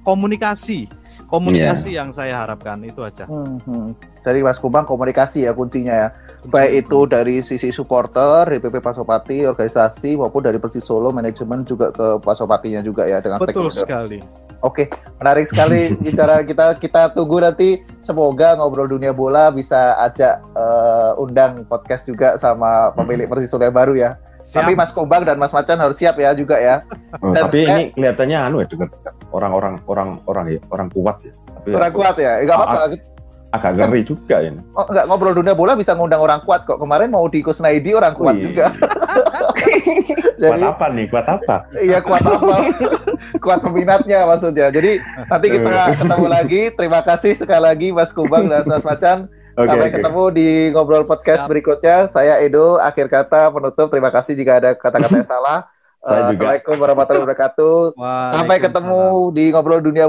komunikasi komunikasi yang saya harapkan itu aja Hmm, hmm. Dari Mas Kumbang komunikasi ya kuncinya ya. Baik itu dari sisi supporter, DPP Pasopati, organisasi maupun dari Persis Solo manajemen juga ke Pasopatinya juga ya dengan betul stakeholder. sekali Oke, menarik sekali bicara kita. Kita tunggu nanti semoga ngobrol dunia bola bisa ajak eh, undang podcast juga sama pemilik Persis Solo yang baru ya. Siap. Tapi Mas Kumbang dan Mas Macan harus siap ya juga ya. Oh, Dan- tapi ini kelihatannya anu ya dengar orang-orang orang orang ya, orang kuat ya. Tapi Orang kuat ya, enggak apa-apa. Agak ngeri juga ini. Oh, enggak ngobrol dunia bola bisa ngundang orang kuat kok. Kemarin mau di Kusnaidi orang kuat Wih. juga. Kuat Jadi apa nih? Kuat apa? iya kuat apa? kuat peminatnya maksudnya. Jadi nanti kita ketemu lagi. Terima kasih sekali lagi Mas Kumbang dan Mas Macan. Oke, Sampai oke. ketemu di ngobrol podcast Siap. berikutnya. Saya Edo. Akhir kata penutup. Terima kasih jika ada kata-kata yang salah. Saya juga. Assalamualaikum warahmatullahi wabarakatuh. Sampai ketemu di ngobrol dunia